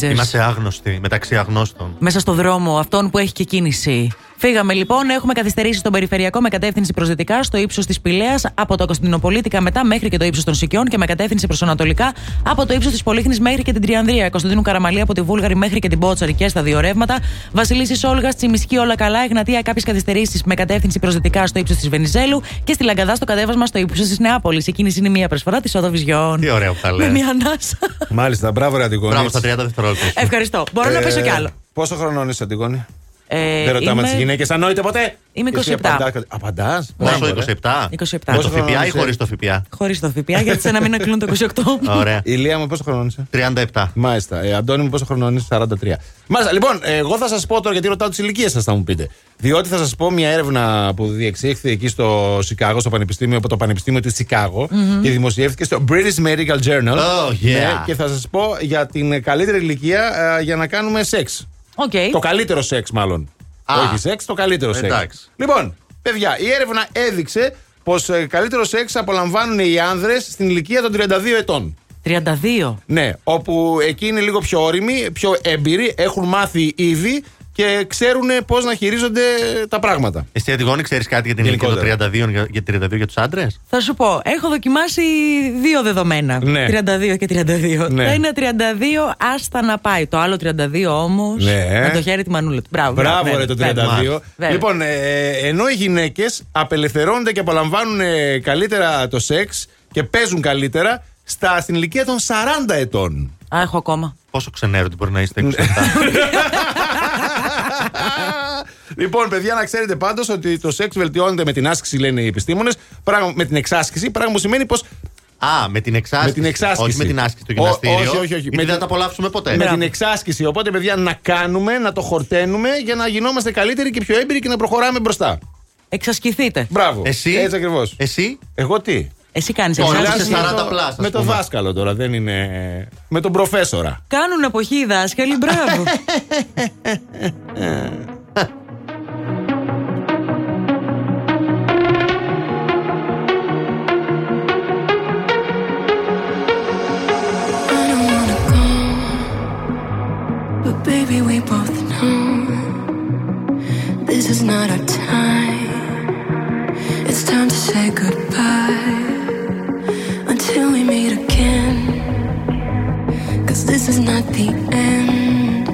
Strangers. Strangers. Είμαστε άγνωστοι μεταξύ αγνώστων. Μέσα στο δρόμο, αυτόν που έχει και κίνηση. Φύγαμε λοιπόν, έχουμε καθυστερήσει στον περιφερειακό με κατεύθυνση προ δυτικά στο ύψος της Πηλαίας από το Κωνσταντινοπολίτικα μετά μέχρι και το ύψος των Σικιών και με κατεύθυνση προς Ανατολικά από το ύψος της Πολύχνης μέχρι και την Τριανδρία. Κωνσταντίνου Καραμαλή από τη Βούλγαρη μέχρι και την Πότσαρη και στα δύο ρεύματα. Βασιλίση Όλγα, Τσιμισκή, όλα καλά. Εγνατία, κάποιες καθυστερήσεις με κατεύθυνση προ δυτικά στο ύψος της Βενιζέλου και στη Λαγκαδά στο κατέβασμα στο ύψος της Νεάπολης. Η κίνηση είναι μια προσφορά της Οδοβιζιών. Τι ωραία που τα Με λέει. μια ανάσα. Μάλιστα, μπράβο, ρε Αντιγόνη. Μπράβο στα 30 δευτερόλεπτα. Ευχαριστώ. Μπορώ να πέσω κι άλλο. Πόσο χρονών είσαι, Αντιγόνη; Ε, Δεν ρωτάμε είμαι- τις γυναίκες αν νοείτε ποτέ; Είμαι Εσύ 27. Απαντάς. Πόσο, 27? 27. Με το Πόσο χρονών ΦΠΑ ή είσαι; χωρίς το ΦΠΑ. Χωρίς το ΦΠΑ, γιατί σε να μην κλείνουν το 28. Ωραία. Η Λία μου πόσο χρονών είσαι; 37. Μάλιστα. Ε, Αντώνη μου πόσο χρονών είσαι; 43. Μάλιστα. Λοιπόν, εγώ θα σας πω τώρα γιατί ρωτάω τις ηλικίες σας, θα μου πείτε. Διότι θα σας πω μια έρευνα που διεξήχθη εκεί στο Σικάγο, στο Πανεπιστήμιο, από το Πανεπιστήμιο του Σικάγο Μμμ. και δημοσιεύτηκε στο British Medical Journal. Oh, yeah. Ναι, και θα σας πω για την καλύτερη ηλικία ε, για να κάνουμε σεξ. Okay. Το καλύτερο σεξ, μάλλον. Α. Όχι σεξ, το καλύτερο σεξ. Εντάξει. Λοιπόν, παιδιά, η έρευνα έδειξε πως καλύτερο σεξ απολαμβάνουν οι άνδρες στην ηλικία των 32 ετών. 32. Ναι, όπου εκεί είναι λίγο πιο όρημοι, πιο έμπειροι, έχουν μάθει ήδη και ξέρουν πώς να χειρίζονται τα πράγματα. Εσύ, Αντιγόνη, ξέρεις κάτι για την ηλικία των Γενικότερα. 32 για, για 32 για τους άντρες; Θα σου πω, έχω δοκιμάσει δύο δεδομένα. Ναι. 32 και 32. Ναι. Το ένα 32, άστα να πάει. Το άλλο 32 όμως. Ναι. Με το χέρι τη μανούλα του. Μπράβο. Μπράβο, βέβαια, ρε το 32. βέβαια. Βέβαια. Λοιπόν, ε, ενώ οι γυναίκες απελευθερώνονται και απολαμβάνουν ε, καλύτερα το σεξ και παίζουν καλύτερα στα, στην ηλικία των 40 ετών. Α, έχω ακόμα. Πόσο ξενέρωτη μπορεί να είστε 27. Λοιπόν, παιδιά, να ξέρετε πάντως ότι το σεξ βελτιώνεται με την άσκηση, λένε οι επιστήμονες, με την εξάσκηση, πράγμα που σημαίνει πω. Α, με την εξάσκηση. Με την εξάσκηση. Όχι με την άσκηση στο Ο- γυμναστήριο. όχι, όχι, όχι. Γιατί Με δεν την- θα τα απολαύσουμε ποτέ. Με την εξάσκηση. Οπότε, παιδιά, να κάνουμε, να το χορταίνουμε για να γινόμαστε καλύτεροι και πιο έμπειροι και να προχωράμε μπροστά. Εξασκηθείτε. Μπράβο. Εσύ; Έτσι ακριβώς. Εσύ; Εγώ τι; Εσύ κάνεις Τώρα εξάσκηση. είσαι 40 πλάς, ας Με το πούμε. δάσκαλο τώρα, δεν είναι. Με τον προφέσορα. Κάνουν εποχή οι δάσκαλοι, μπράβο. I But baby, we both know this is not our time. It's time to say goodbye until we meet again. Cause this is not the end.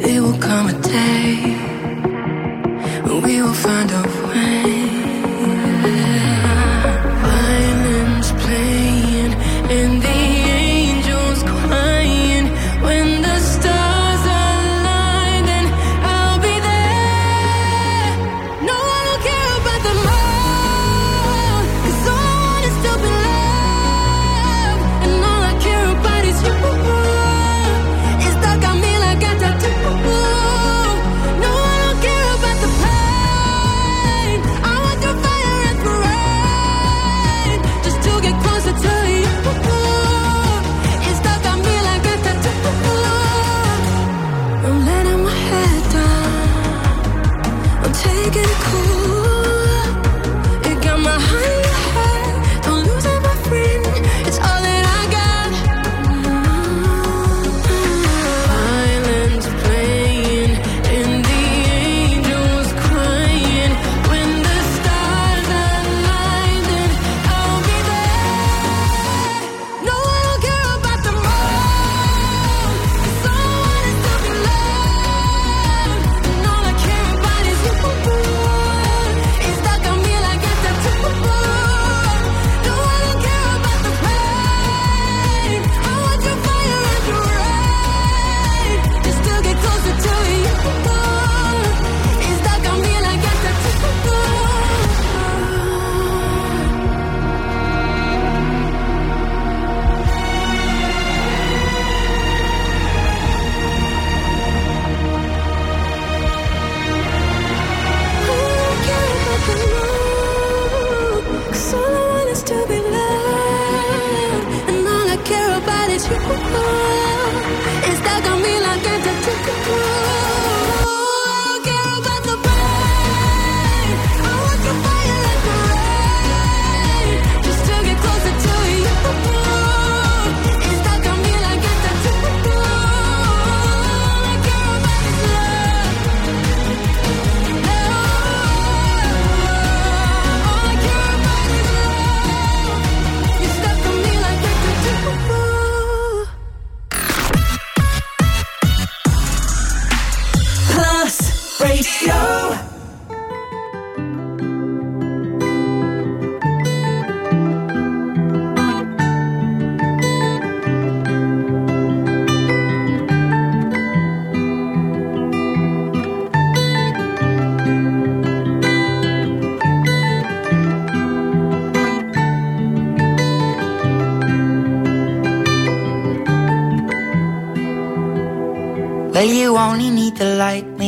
It will come a day we will find a way.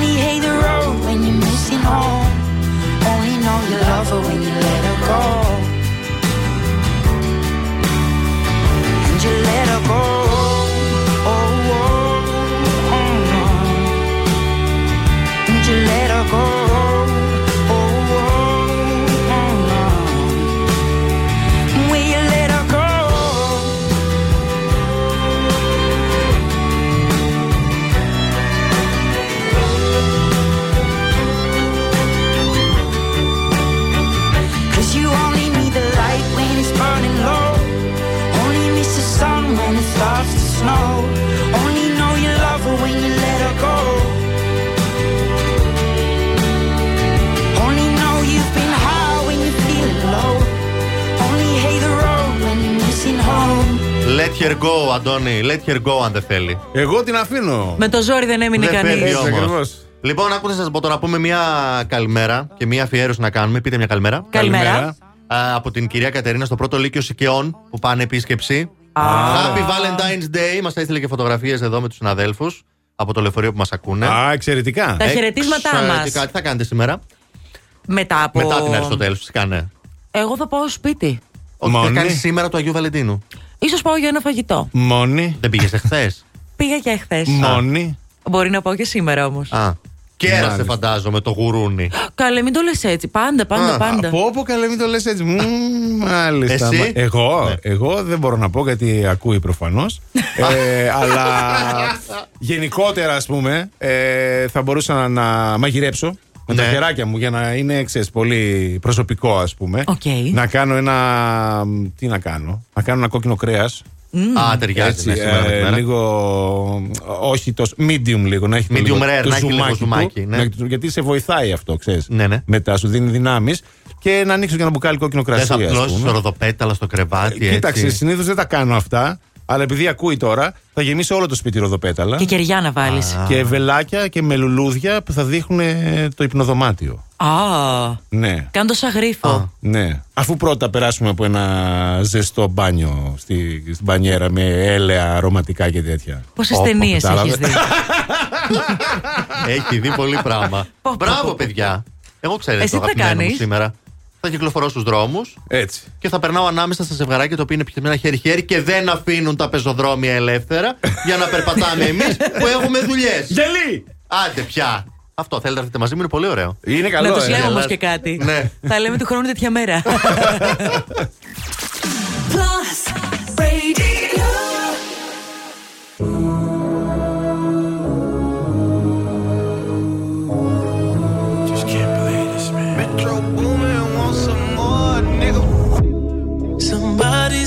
Only hate the road when you're missing home. Only know you love her when you let her go. And you let her go. Oh, oh, oh, no. And you let her go. Her go, Αντώνη. Let her go, αν δεν θέλει. Εγώ την αφήνω. Με το ζόρι δεν έμεινε Δεν κανείς. φεύγει Έτσι όμως. ακριβώς. Λοιπόν, ακούστε, σας πω τώρα να πούμε μια καλημέρα και μια αφιέρωση να κάνουμε. Πείτε μια καλημέρα. Καλημέρα. Α, από την κυρία Κατερίνα στο πρώτο Λύκειο Σικαιών που πάνε επίσκεψη. Happy Valentine's Day. Μας έστειλε και φωτογραφίες εδώ με τους συναδέλφους από το λεωφορείο που μας ακούνε. Α, εξαιρετικά. Τα χαιρετίσματά μας. Εξαιρετικά. Τι θα κάνετε σήμερα; Μετά από. Μετά την Αριστοτέλου, τι κάνε. Εγώ θα πάω σπίτι. Όχι, θα Μόνη. κάνεις σήμερα του Αγίου Βαλεντίνου. Ίσως πάω για ένα φαγητό. Μόνη. Δεν πήγες εχθές; Πήγα και εχθές. Μόνη. Μπορεί να πάω και σήμερα όμως. Α. Κέρασε, Μάλιστα. φαντάζομαι, το γουρούνι. Καλέ, μην το λες έτσι. Πάντα, πάντα, Α, πάντα. Από όπου καλέ μην το λες έτσι. Μμμ, Μάλιστα. Εσύ; Μα- Εγώ, Ναι. εγώ δεν μπορώ να πω γιατί ακούει προφανώς. ε, αλλά γενικότερα, ας πούμε, ε, θα μπορούσα να, να μαγειρέψω με τα Ναι. χεράκια μου για να είναι ξέρεις, πολύ προσωπικό, ας πούμε. Οκ. Να κάνω ένα. Τι να κάνω, Να κάνω ένα κόκκινο κρέας. Α, ταιριάζει ναι, σήμερα ε, μέρα. λίγο. Όχι τόσο. Medium λίγο. Να έχει το Medium λίγο, rare, το να έχει λίγο ζουμάκι ζουμάκι, του, ναι. να- γιατί σε βοηθάει αυτό, ξέρεις. Ναι, ναι. Μετά σου δίνει δυνάμεις. Και να ανοίξω και ένα μπουκάλι κόκκινο Δεν κρασί. θα ας πλώσει πούμε. ροδοπέταλα στο κρεβάτι. Κοίταξε, έτσι. συνήθως δεν τα κάνω αυτά. Αλλά επειδή ακούει τώρα, θα γεμίσει όλο το σπίτι ροδοπέταλα. Και κεριά να βάλεις. Και βελάκια και με λουλούδια που θα δείχνουν ε, το υπνοδωμάτιο. Α, Ναι. κάνω το σαν γρίφο. Ναι. Αφού πρώτα περάσουμε από ένα ζεστό μπάνιο στη, στην μπανιέρα με έλαια αρωματικά και τέτοια. Πόσες Όπο, ταινίες έχεις κατάλαβε. δει; Έχει δει πολύ πράγμα. πω, Μπράβο, πω. παιδιά. Εγώ ξέρετε Εσύ το τι θα αγαπημένο μου κάνεις; σήμερα. Θα κυκλοφορώ στους δρόμους Έτσι. και θα περνάω ανάμεσα στα ζευγαράκια τα οποία είναι πιασμένα χέρι-χέρι και δεν αφήνουν τα πεζοδρόμια ελεύθερα για να περπατάμε εμείς που έχουμε δουλειές. Γελί! Άντε πια. Αυτό θέλετε να έρθετε μαζί μου, είναι πολύ ωραίο. Είναι καλό, Να του ε. λέω όμως γελάς. και κάτι. Ναι. Θα λέμε του χρόνου τέτοια μέρα.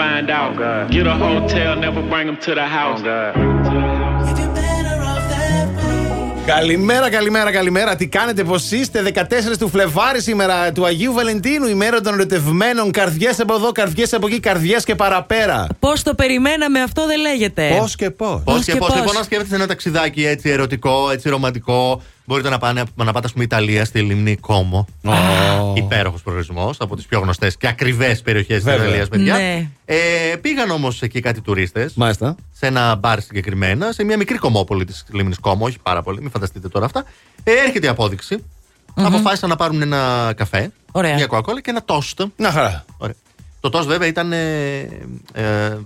Find out. Get a hotel, never bring them to the house. Καλημέρα, καλημέρα, καλημέρα. Τι κάνετε, πώ είστε; 14 του Φλεβάρι σήμερα του Αγίου Βαλεντίνου, ημέρα των ερωτευμένων. Καρδιές από εδώ, καρδιές από εκεί, καρδιές και παραπέρα. Πώς το περιμέναμε, αυτό δεν λέγεται. Πώς και πώς. Πώς και πώς. Λοιπόν, αν σκέφτεσαι ένα ταξιδάκι έτσι ερωτικό, έτσι ρομαντικό, μπορείτε να, πάνε, να πάτε, ας πούμε, Ιταλία στη λιμνή Κόμο. Υπέροχος προορισμός, από τις πιο γνωστές και ακριβές περιοχές της Βέβαια. Ιταλίας, παιδιά. Ναι. Ε, πήγαν όμως εκεί κάτι τουρίστες. Μάλιστα. Σε ένα μπαρ συγκεκριμένα, σε μια μικρή κομμόπολη της λιμνής Κόμο, όχι πάρα πολύ, μην φανταστείτε τώρα αυτά. Ε, έρχεται η απόδειξη. Αποφάσισαν να πάρουν ένα καφέ, Ωραία. μια κοκακόλα και ένα τόστ. Να χαρά. Ωραία. Το τόστ βέβαια ήταν. Ε, ε,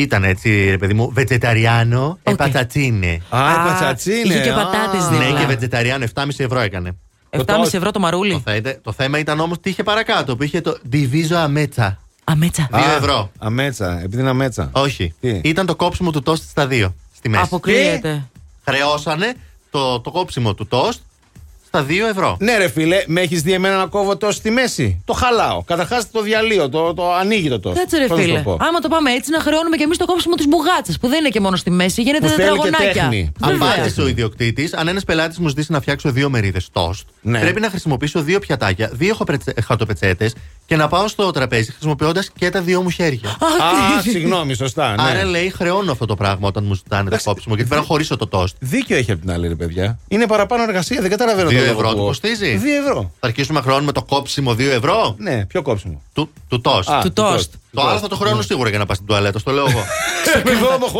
ήταν έτσι, ρε παιδί μου, βετζεταριάνο e πατατσίνε. Α, η πατσατσίνε. είχε και πατάτες Ναι, δίπλα. και βετζεταριάνο 7,5 ευρώ έκανε. 7,5 ευρώ το μαρούλι. Το, θε- το θέμα ήταν όμως τι είχε παρακάτω, που είχε το Diviso Ametsa. Αμέτσα. 2 ευρώ. Αμέτσα, επειδή είναι αμέτσα. Όχι. Τι; Ήταν το κόψιμο του τόστ στα δύο. Στη μέση. Αποκλείεται. Χρεώσανε το, το κόψιμο του τόστ στα 2 ευρώ. Ναι, ρε φίλε, με έχεις δει εμένα να κόβω τόσο στη μέση; Το χαλάω. Καταρχάς το διαλύω, το, το ανοίγει το τόσο. Κάτσε ρε Πώς να φίλε. το πω. Άμα το πάμε έτσι, να χρεώνουμε και εμείς το κόψιμο της μπουγάτσας που δεν είναι και μόνο στη μέση, γίνεται Που θέλει και τετραγωνάκια. τέχνη. Βέβαια. Απάντησε ο ιδιοκτήτης, αν ένας πελάτης μου ζητήσει να φτιάξω δύο μερίδες τόστ, Ναι. πρέπει να χρησιμοποιήσω δύο πιατάκια, δύο χαρτοπετσέτες και να πάω στο τραπέζι χρησιμοποιώντας και τα δύο μου χέρια. Α, συγγνώμη, σωστά. Ναι. Άρα λέει χρεώνω αυτό το πράγμα όταν μου ζητάνε το κόψιμο, γιατί πρέπει να χωρίσω το τόστ. Δίκιο έχει απ' την άλλη, ρε παιδιά. Είναι παραπάνω εργασία, δεν καταλαβαίνω Δύο το λόγο ευρώ που- του κοστίζει; Δύο ευρώ. Θα αρχίσουμε να χρεώνουμε το κόψιμο 2 ευρώ; Ναι, ποιο κόψιμο. Του, του τόστ. Α, Του τόστ. Το άλλο θα το χρεώνω σίγουρα για να πας στην τουαλέτα, στο λέω εγώ.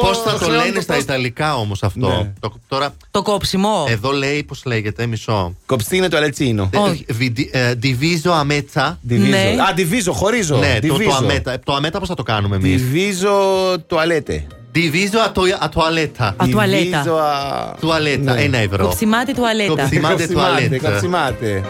Πώς θα το λένε στα Ιταλικά όμως αυτό; Ναι. Το, τώρα, Το κόψιμο. εδώ λέει πώς λέγεται, μισό. Κοψτίνε το αλετσίνο. Όχι. Ε, βιντι- ε, Diviso αμέτσα. Ναι. Α, διβίζω, χωρίζω. Ναι, το, το Diviso. αμέτα. Το αμέτα πώς θα το κάνουμε εμείς; Διβίζω τουαλέτε. Diviso a, to- a toaletta. Α, τουαλέτα. Διβίζω α- Τουαλέτα, Ναι. ένα ευρώ. Κοψιμάτι τουαλέτα. Κοψιμάτι. Καψιμάτε Καψιμάτε, τουαλέτα. καψιμάτε.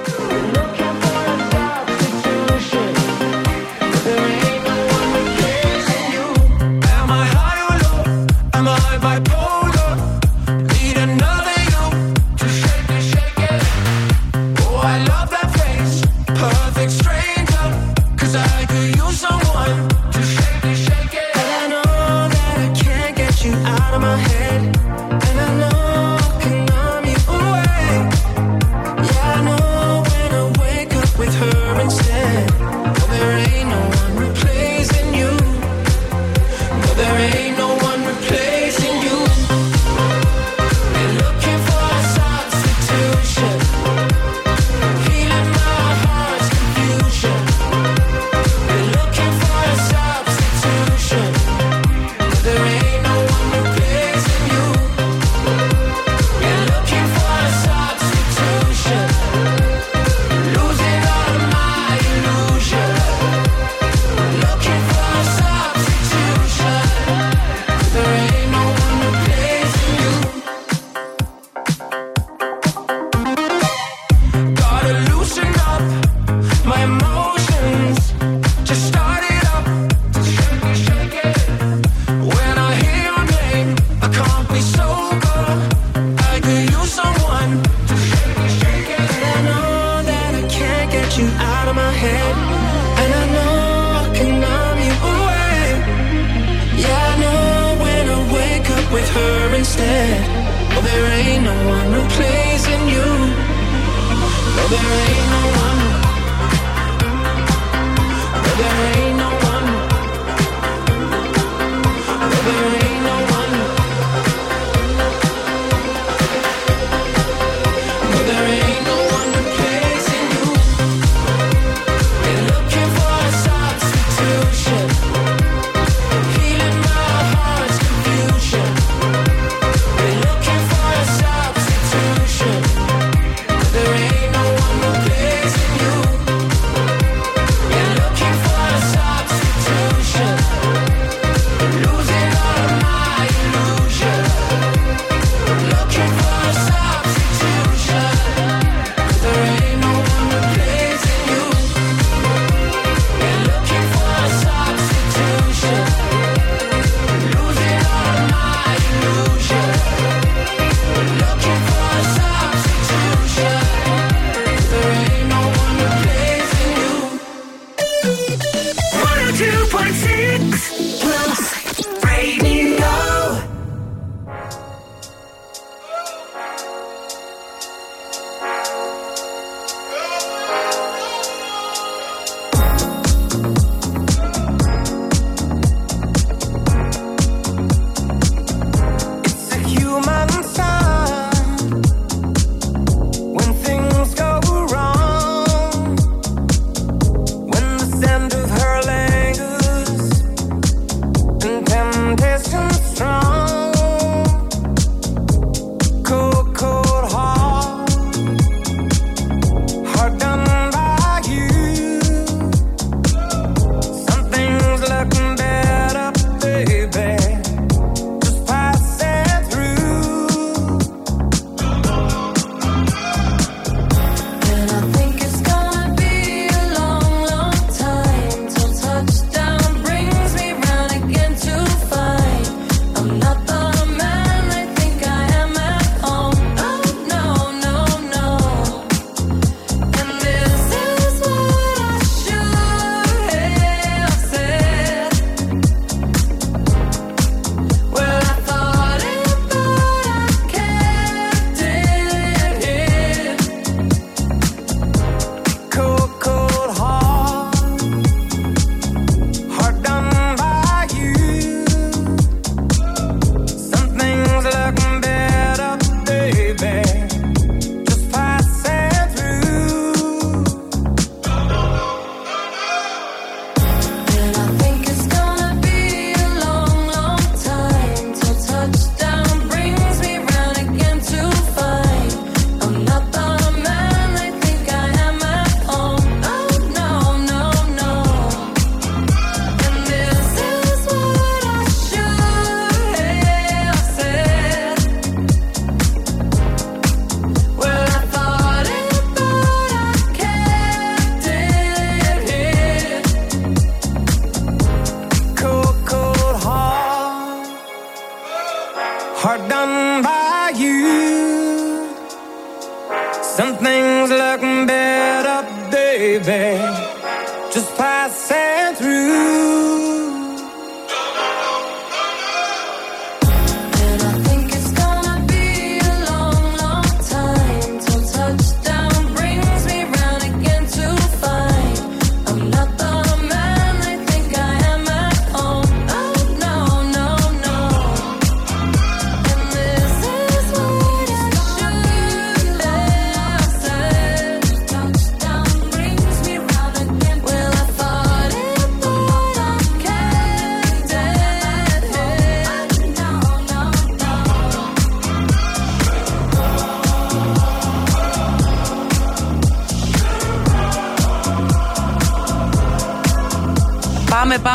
there ain't no one. Well, there ain't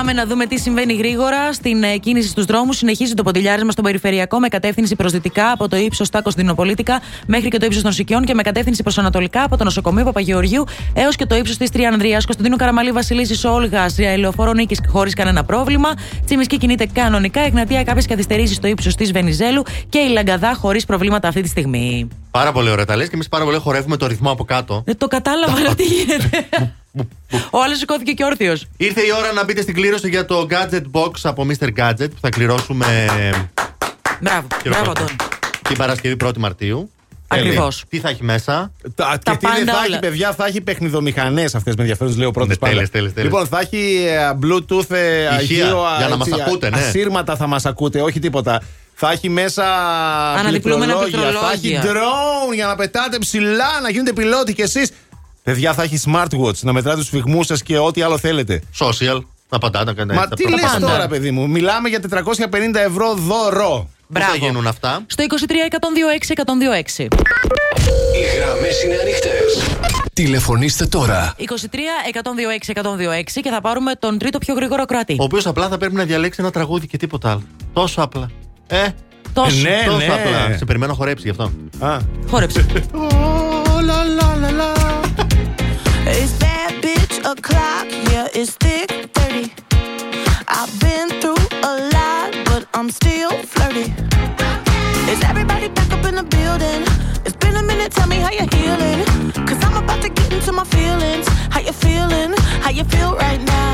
Πάμε να δούμε τι συμβαίνει γρήγορα στην ε, κίνηση στους δρόμους. Συνεχίζει το ποντιλιάρισμα στον περιφερειακό με κατεύθυνση προς δυτικά από το ύψος στα Κωνσταντινοπολίτικα μέχρι και το ύψος των Σικιών και με κατεύθυνση προς ανατολικά από το νοσοκομείο Παπαγεωργίου έως και το ύψος της Τριανδρίας. Κωνσταντινού Καραμαλή Βασιλίσης Όλγα, Ελεοφόρο νίκης χωρίς κανένα πρόβλημα. Τσιμισκή κινείται κανονικά. Εγνατία κάποιες καθυστερήσεις στο ύψος της Βενιζέλου και η Λαγκαδά χωρίς προβλήματα αυτή τη στιγμή. Πάρα πολύ ωραία τα λες και εμείς πάρα πολύ χορεύουμε το ρυθμό από κάτω. Δεν το κατάλαβα, αλλά τι γίνεται. Ο άλλος σηκώθηκε και όρθιος. Ήρθε η ώρα να μπείτε στην κλήρωση για το Gadget Box από Mr. Gadget που θα κληρώσουμε. Μπράβο, μπράβο τον. Την Παρασκευή 1η Μαρτίου. Ακριβώς. Τι θα έχει μέσα; Τα, τα και τι πάντα θα όλα. έχει, παιδιά, θα έχει παιχνιδομηχανές αυτές με ενδιαφέρον, λέω πρώτα. Τέλε, τέλε. Λοιπόν, θα έχει ε, Bluetooth, ε, ηχείο. Για να μας ακούτε, ναι. Ασύρματα θα μας ακούτε, όχι τίποτα. Θα έχει μέσα Αναδιπλούμενα πληκτρολόγια, Θα έχει πληκτρολόγια. drone για να πετάτε ψηλά, να γίνετε πιλότοι κι εσείς. Παιδιά, θα έχει smartwatch να μετράτε τους φυγμούς σας και ό,τι άλλο θέλετε. Social. Να απαντάτε, να κάνετε. Μα τι λες πάντα. τώρα, παιδί μου, μιλάμε για 450 ευρώ δώρο. Πού θα Μπράβο. γίνουν αυτά; Στο 23 126 126. Οι γραμμές είναι ανοιχτές. Τηλεφωνήστε τώρα. 23 126 126 και θα πάρουμε τον τρίτο πιο γρήγορο κράτη. Ο οποίος απλά θα πρέπει να διαλέξει ένα τραγούδι και τίποτα άλλο. Τόσο απλά. Ε, Τόσο. ναι, τόσο ναι. απλά. Σε περιμένω να χορέψει γι' αυτό. Α. Χόρεψε. It's bad bitch o'clock, yeah, it's thick 30. I've been through a lot, but I'm still flirty. Is everybody back up in the building? It's been a minute, tell me how you're healing. Cause I'm about to get into my feelings. How you feeling? How you feel right now?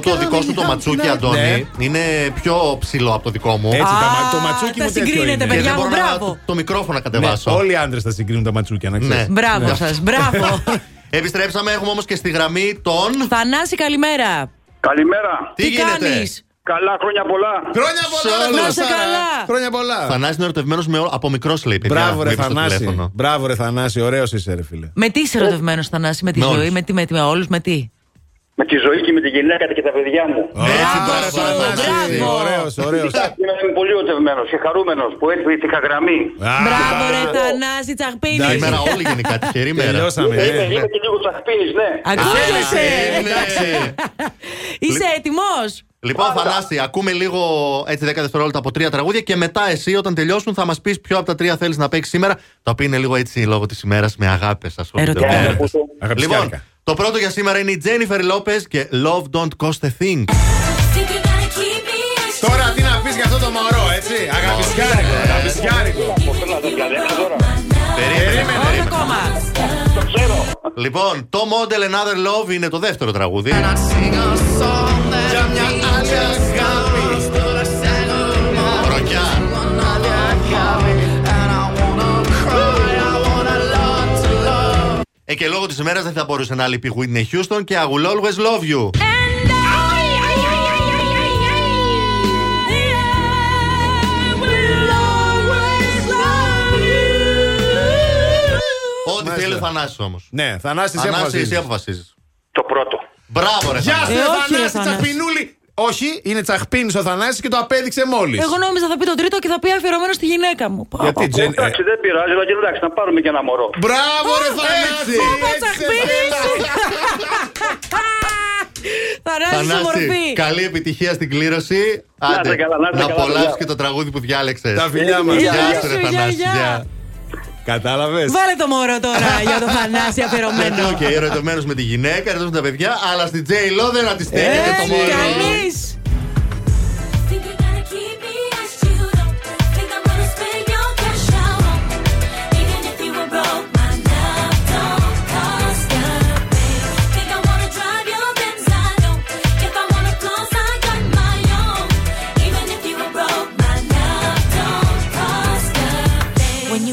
tonight. Ναι, εδώ το δικός σου το ματσούκι, Αντώνη, είναι πιο ψηλό από το δικό μου. Ναι. Έτσι, τα Α, μα- το ματσούκι τα μου τέτοιο συγκρίνετε, είναι. Και παιδιά δεν μου, μπορώ να μπράβο. το μικρόφωνο να Ναι, κατεβάσω. όλοι οι άντρες θα συγκρίνουν τα ματσούκια, να ξέρεις. Ναι. Μπράβο σας, μπράβο. Επιστρέψαμε, έχουμε όμως και στη γραμμή τον. Θανάση, καλημέρα. Καλημέρα. Τι γίνεται; κάνεις; Καλά, χρόνια πολλά. Χρόνια πολλά, Σε ρε όλους. Να είσαι Θανάσα. καλά. Χρόνια πολλά. Θανάση είναι ερωτευμένος με όλο- από μικρό λέει. παιδιά. Μπράβο, ρε Βλέπει στο Θανάση. τηλέφωνο. Μπράβο, ρε Θανάση, ωραίος είσαι, ρε φίλε. Με τι είσαι ερωτευμένος, Θανάση, με τη Με ζωή, όλους. με, τι, με, τι, με όλους, με τι; Με τη ζωή και με τη γυναίκα και τα παιδιά μου. Έτσι, Μπράβο, μπράβο, μπράβο. Ωραίος, ωραίος. Είμαι πολύ ερωτευμένο και χαρούμενο που έτσι είχα γραμμή. Μπράβο, ρε Θανάση, τσαχπίνης. Σήμερα όλοι γενικά τυχερή μέρα. Τελειώσαμε. Είμαι, ε. είμαι και λίγο τσαχπίνης, ναι. Ακούγεσαι. Εντάξει. Είσαι έτοιμος; Λοιπόν, Θανάση, ακούμε λίγο έτσι 10 δευτερόλεπτα από τρία τραγούδια και μετά εσύ, όταν τελειώσουν, θα μας πεις ποιο από τα τρία θέλεις να παίξεις σήμερα. Τα οποία είναι λίγο έτσι λόγω της ημέρας με αγάπε, ας πούμε. Ερωτικά. Λοιπόν, Αγαπησιάρικα. Το πρώτο για σήμερα είναι η Jennifer Lopez και Love Don't Cost a Thing. Τώρα τι να πεις για αυτό το μωρό, έτσι; Αγαπησιάρικο, αγαπησιάρικο. Περίμενε, Όχι περίμενε. ακόμα. Λοιπόν, το Model Another Love είναι το δεύτερο τραγούδι. Για μια άλλη αγάπη. Ε, και λόγω της ημέρας δεν θα μπορούσε να λείπει η Whitney Houston και I will always love you. Ό,τι θέλει ο Θανάσης όμως. Ναι, Θανάση, εσύ Θανάση, αποφασίζεις. εσύ αποφασίζεις. Το πρώτο. Μπράβο, ρε Γεια σου, Θανάση. Ε, όχι, ρε, Θανάση, Θανάση. τσαχπινούλη. Όχι, είναι τσαχπίνης ο Θανάσης και το απέδειξε μόλις. Εγώ νόμιζα θα πει το τρίτο και θα πει αφιερωμένο στη γυναίκα μου. Πα, Γιατί πα, πα. Τζεν. ε, Εντάξει, δεν πειράζει, αλλά και εντάξει, να πάρουμε και ένα μωρό. Μπράβο, ρε Θανάση! Πάπα, Έτσι, τσαχπίνης. Θανάση Θανάση, μορφή. καλή επιτυχία στην κλήρωση. Άντε, είστε καλά, να είστε να καλά, απολαύσεις παιδιά. και το τραγούδι που διάλεξες. Τα φιλιά μας. Γεια Γεια σου, ρε σου, Θανάση. Γεια, γεια. γεια. Κατάλαβες; Βάλε το μωρό τώρα για το Θανάση Γιατί, αφιερωμένο. οκ, ερωτευμένος με τη γυναίκα, ερωτευμένος με τα παιδιά, αλλά στην J Lo δεν αντιστέκεται το Έτσι, μωρό. κανείς.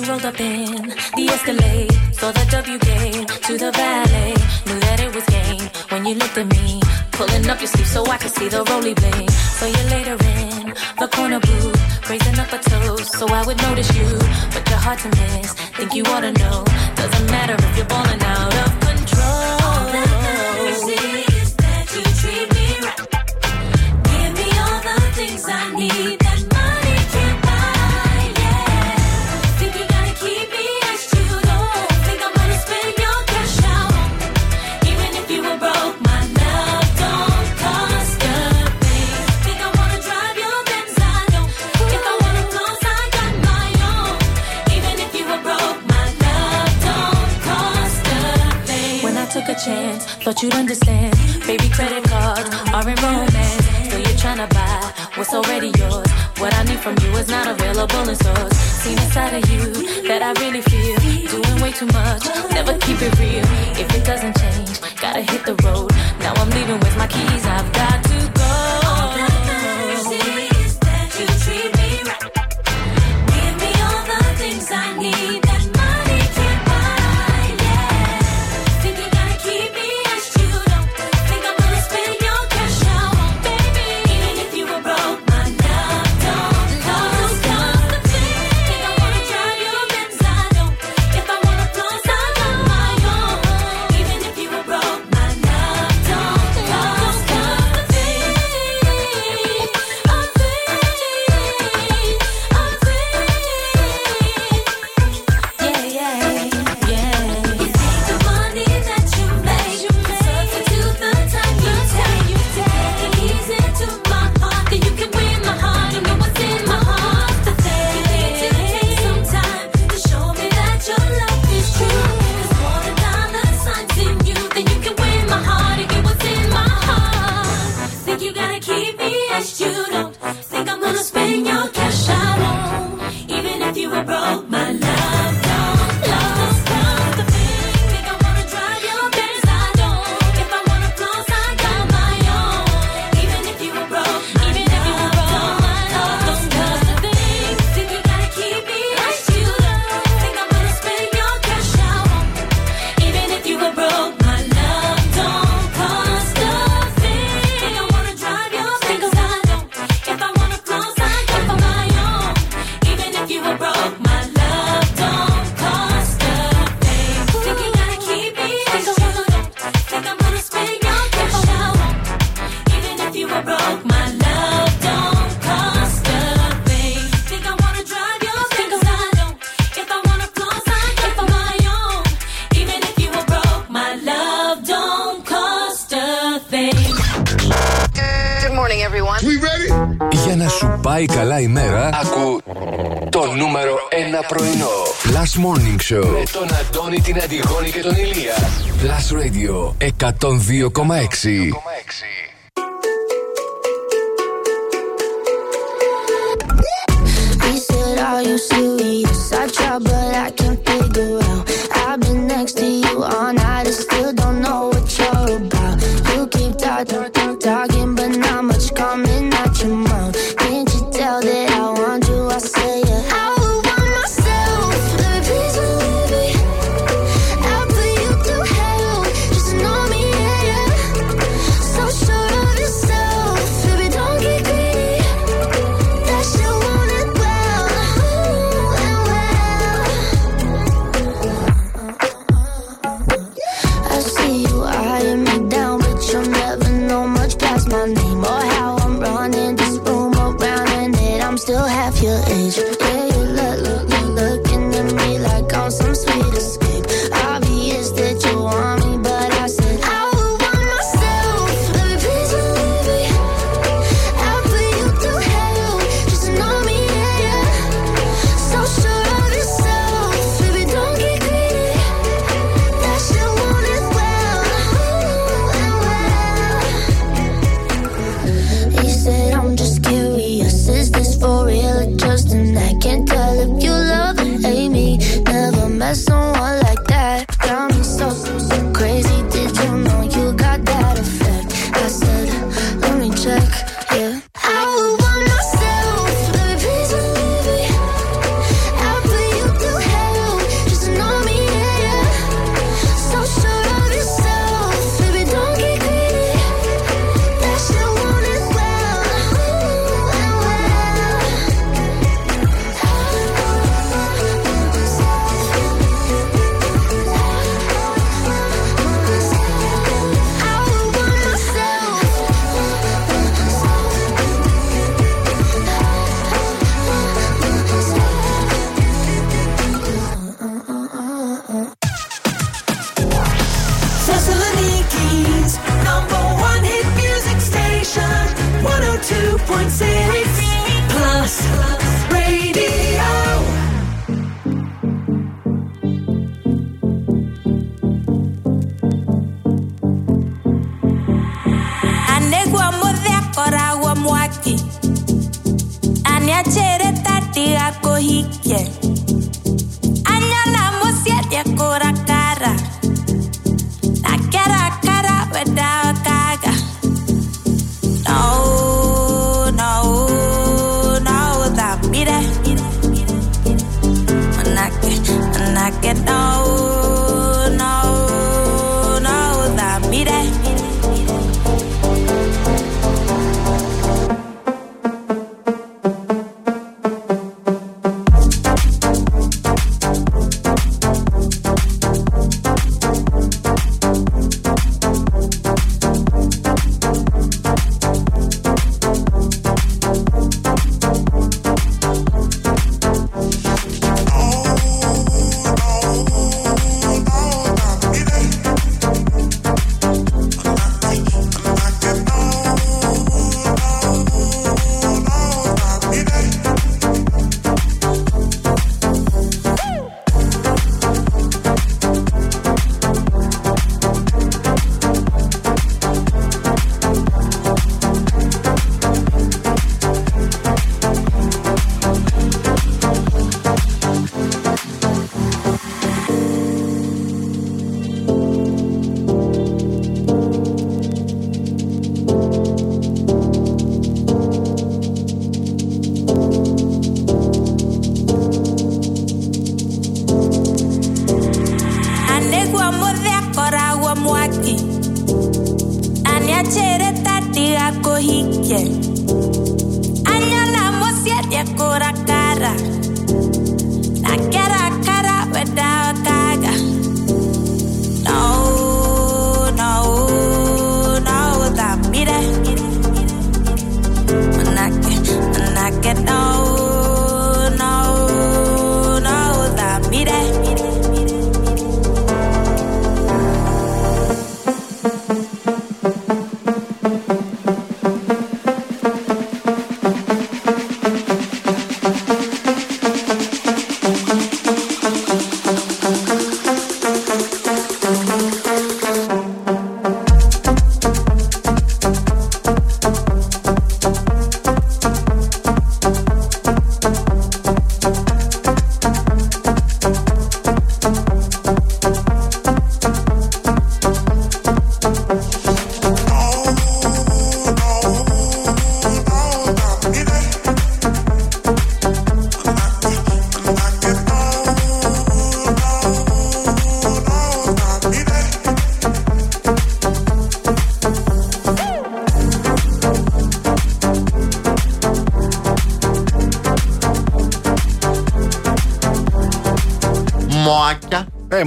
Rolled up in the Escalade, saw the W gate to the valet, knew that it was game. When you looked at me, pulling up your sleeve so I could see the roly blade. So you later in the corner booth, raising up a toast so I would notice you, but you're hard to miss. Think you ought to know, doesn't matter if you're balling out of control. All that matters is that you treat me right. Give me all the things I need chance, thought you'd understand. Baby, credit cards are in romance. Still, you're trying to buy what's already yours. What I need from you is not available in stores. Seen a side of you that I really feel. Doing way too much, never keep it real. If it doesn't change, gotta hit the road. Now I'm leaving with my keys, I've got to go. All that matters is that you treat me right. Give me all the things I need your cash on. Even if you were broke, my love Show με τον Αντώνη, την Αντιγόνη και τον Ηλία. Last Radio 102,6.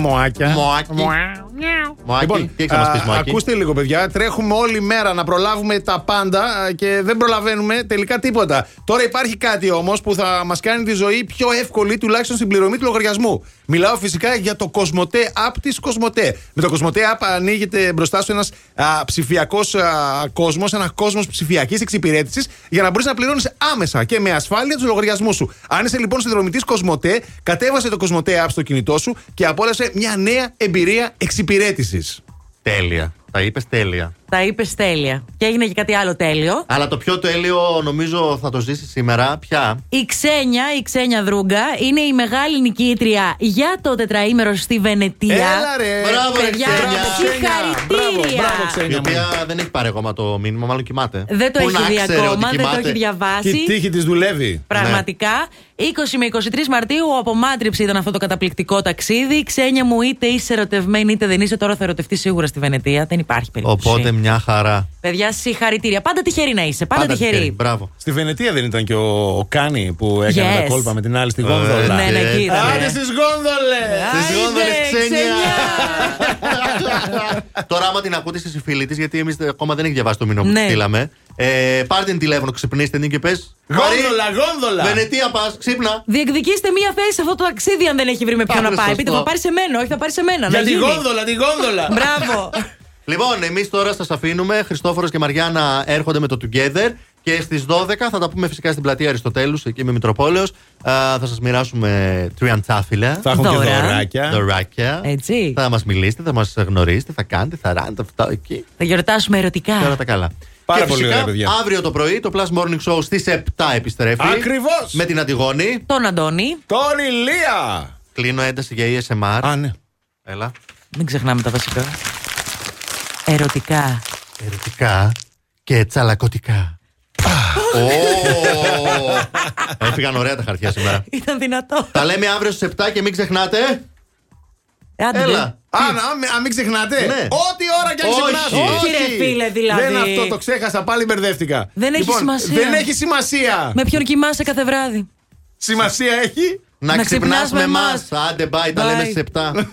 Μοάκια. Ε, μοάκια. Μοάκι. Μοάκι. Λοιπόν, τι έχεις να μας πεις, α, Μοάκι. ακούστε λίγο, παιδιά. Τρέχουμε όλη μέρα να προλάβουμε τα πάντα α, και δεν προλαβαίνουμε τελικά τίποτα. Τώρα υπάρχει κάτι όμως που θα μας κάνει τη ζωή πιο εύκολη, τουλάχιστον στην πληρωμή του λογαριασμού. Μιλάω φυσικά για το Κοσμοτέ App της Κοσμοτέ. Με το Κοσμοτέ App ανοίγεται μπροστά σου ένας ψηφιακός κόσμος, ένας κόσμος ψηφιακής εξυπηρέτησης για να μπορείς να πληρώνεις άμεσα και με ασφάλεια τους λογαριασμούς σου. Αν είσαι λοιπόν συνδρομητής Κοσμοτέ, κατέβασε το Κοσμοτέ App στο κινητό σου και απόλαυσε μια νέα εμπειρία εξυπηρέτησης. Τέλεια. Τα είπες τέλεια. Τα είπες τέλεια. Και έγινε και κάτι άλλο τέλειο. Αλλά το πιο τέλειο νομίζω θα το ζήσει σήμερα. Ποια; Η Ξένια, η Ξένια Δρούγκα, είναι η μεγάλη νικήτρια για το τετραήμερο στη Βενετία. Έλα, ρε. Μπράβο, ρε, Παιδιά, Ξένια. συγχαρητήρια. Η οποία δεν έχει πάρει ακόμα το μήνυμα, μάλλον κοιμάται. Δεν το Πού έχει να δει ξέρει ότι ακόμα, δεν το κοιμάται. έχει διαβάσει. Και η τύχη της δουλεύει. Πραγματικά. 20 με 23 Μαρτίου από μάτριψη ήταν αυτό το καταπληκτικό ταξίδι. Ξένια μου, είτε είσαι ερωτευμένη είτε δεν είσαι, τώρα θα ερωτευτείς σίγουρα στη Βενετία. Δεν υπάρχει περίπτωση. Οπότε μια χαρά. Παιδιά, συγχαρητήρια. Πάντα τυχερή να είσαι. Πάντα, τυχερή. Μπράβο. Στη Βενετία δεν ήταν και ο, ο Κάνη που έκανε Yes. τα κόλπα με την άλλη στη Ε, γόνδολα. Ναι, ναι, εκεί ήταν. Άντε στις γόνδολες! Στις γόνδολες ξένια. Ξένια. Τώρα, άμα την ακούτε εσεί οι φίλοι της, γιατί εμείς ακόμα δεν έχει διαβάσει το μήνυμα που Ναι. τη στείλαμε. Ε, πάρτε την τηλέφωνο, ξυπνήστε την και πες. Γόνδολα, γόνδολα! Βενετία πας, ξύπνα. Διεκδικήστε μία θέση σε αυτό το ταξίδι αν δεν έχει βρει με ποιον να Άρα, πάει. σωστό. Πείτε, θα πάρει σε μένα, όχι θα πάρει σε μένα. Για να τη γίνει. γόνδολα, τη γόνδολα! Μπράβο. Λοιπόν, εμείς τώρα σας αφήνουμε. Χριστόφορος και Μαριάννα έρχονται με το Together. Και στις 12 θα τα πούμε φυσικά στην πλατεία Αριστοτέλους, εκεί με Μητροπόλεως. Θα σας μοιράσουμε τριαντάφυλλα. Θα έχουμε και Δώρα. δωράκια. Δωράκια. Έτσι. Θα μας μιλήσετε, θα μας γνωρίσετε, θα κάνετε, θα ράνετε αυτά εκεί. Θα γιορτάσουμε ερωτικά. Και όλα τα καλά. Πάρα και πολύ φυσικά, ωραία, παιδιά. αύριο το πρωί το Plus Morning Show στις 7 επιστρέφει. Ακριβώς. Με την Αντιγόνη. Τον Αντώνη. Τον Ηλία! Κλείνω ένταση για ESMR. Α, ναι. Έλα. Μην ξεχνάμε τα βασικά. Ερωτικά. Ερωτικά και τσαλακωτικά. Ω, Έφυγαν ωραία τα χαρτιά σήμερα. Ήταν δυνατό. Τα λέμε αύριο στις 7 και μην ξεχνάτε. Άντε, Έλα. Α, να, μην- α, μην ξεχνάτε. Ναι. Ό,τι ώρα και αν Όχι. ξεχνάτε. Όχι, ρε φίλε, δηλαδή. Δεν αυτό, το ξέχασα, πάλι μπερδεύτηκα. Δεν έχει Λοιπόν, σημασία. Δεν έχει σημασία. Με ποιον κοιμάσαι κάθε βράδυ. Σημασία έχει; Να, Να ξυπνάς ξυπνάς με με εμά. Άντε, bye, τα λέμε Bye. στις 7.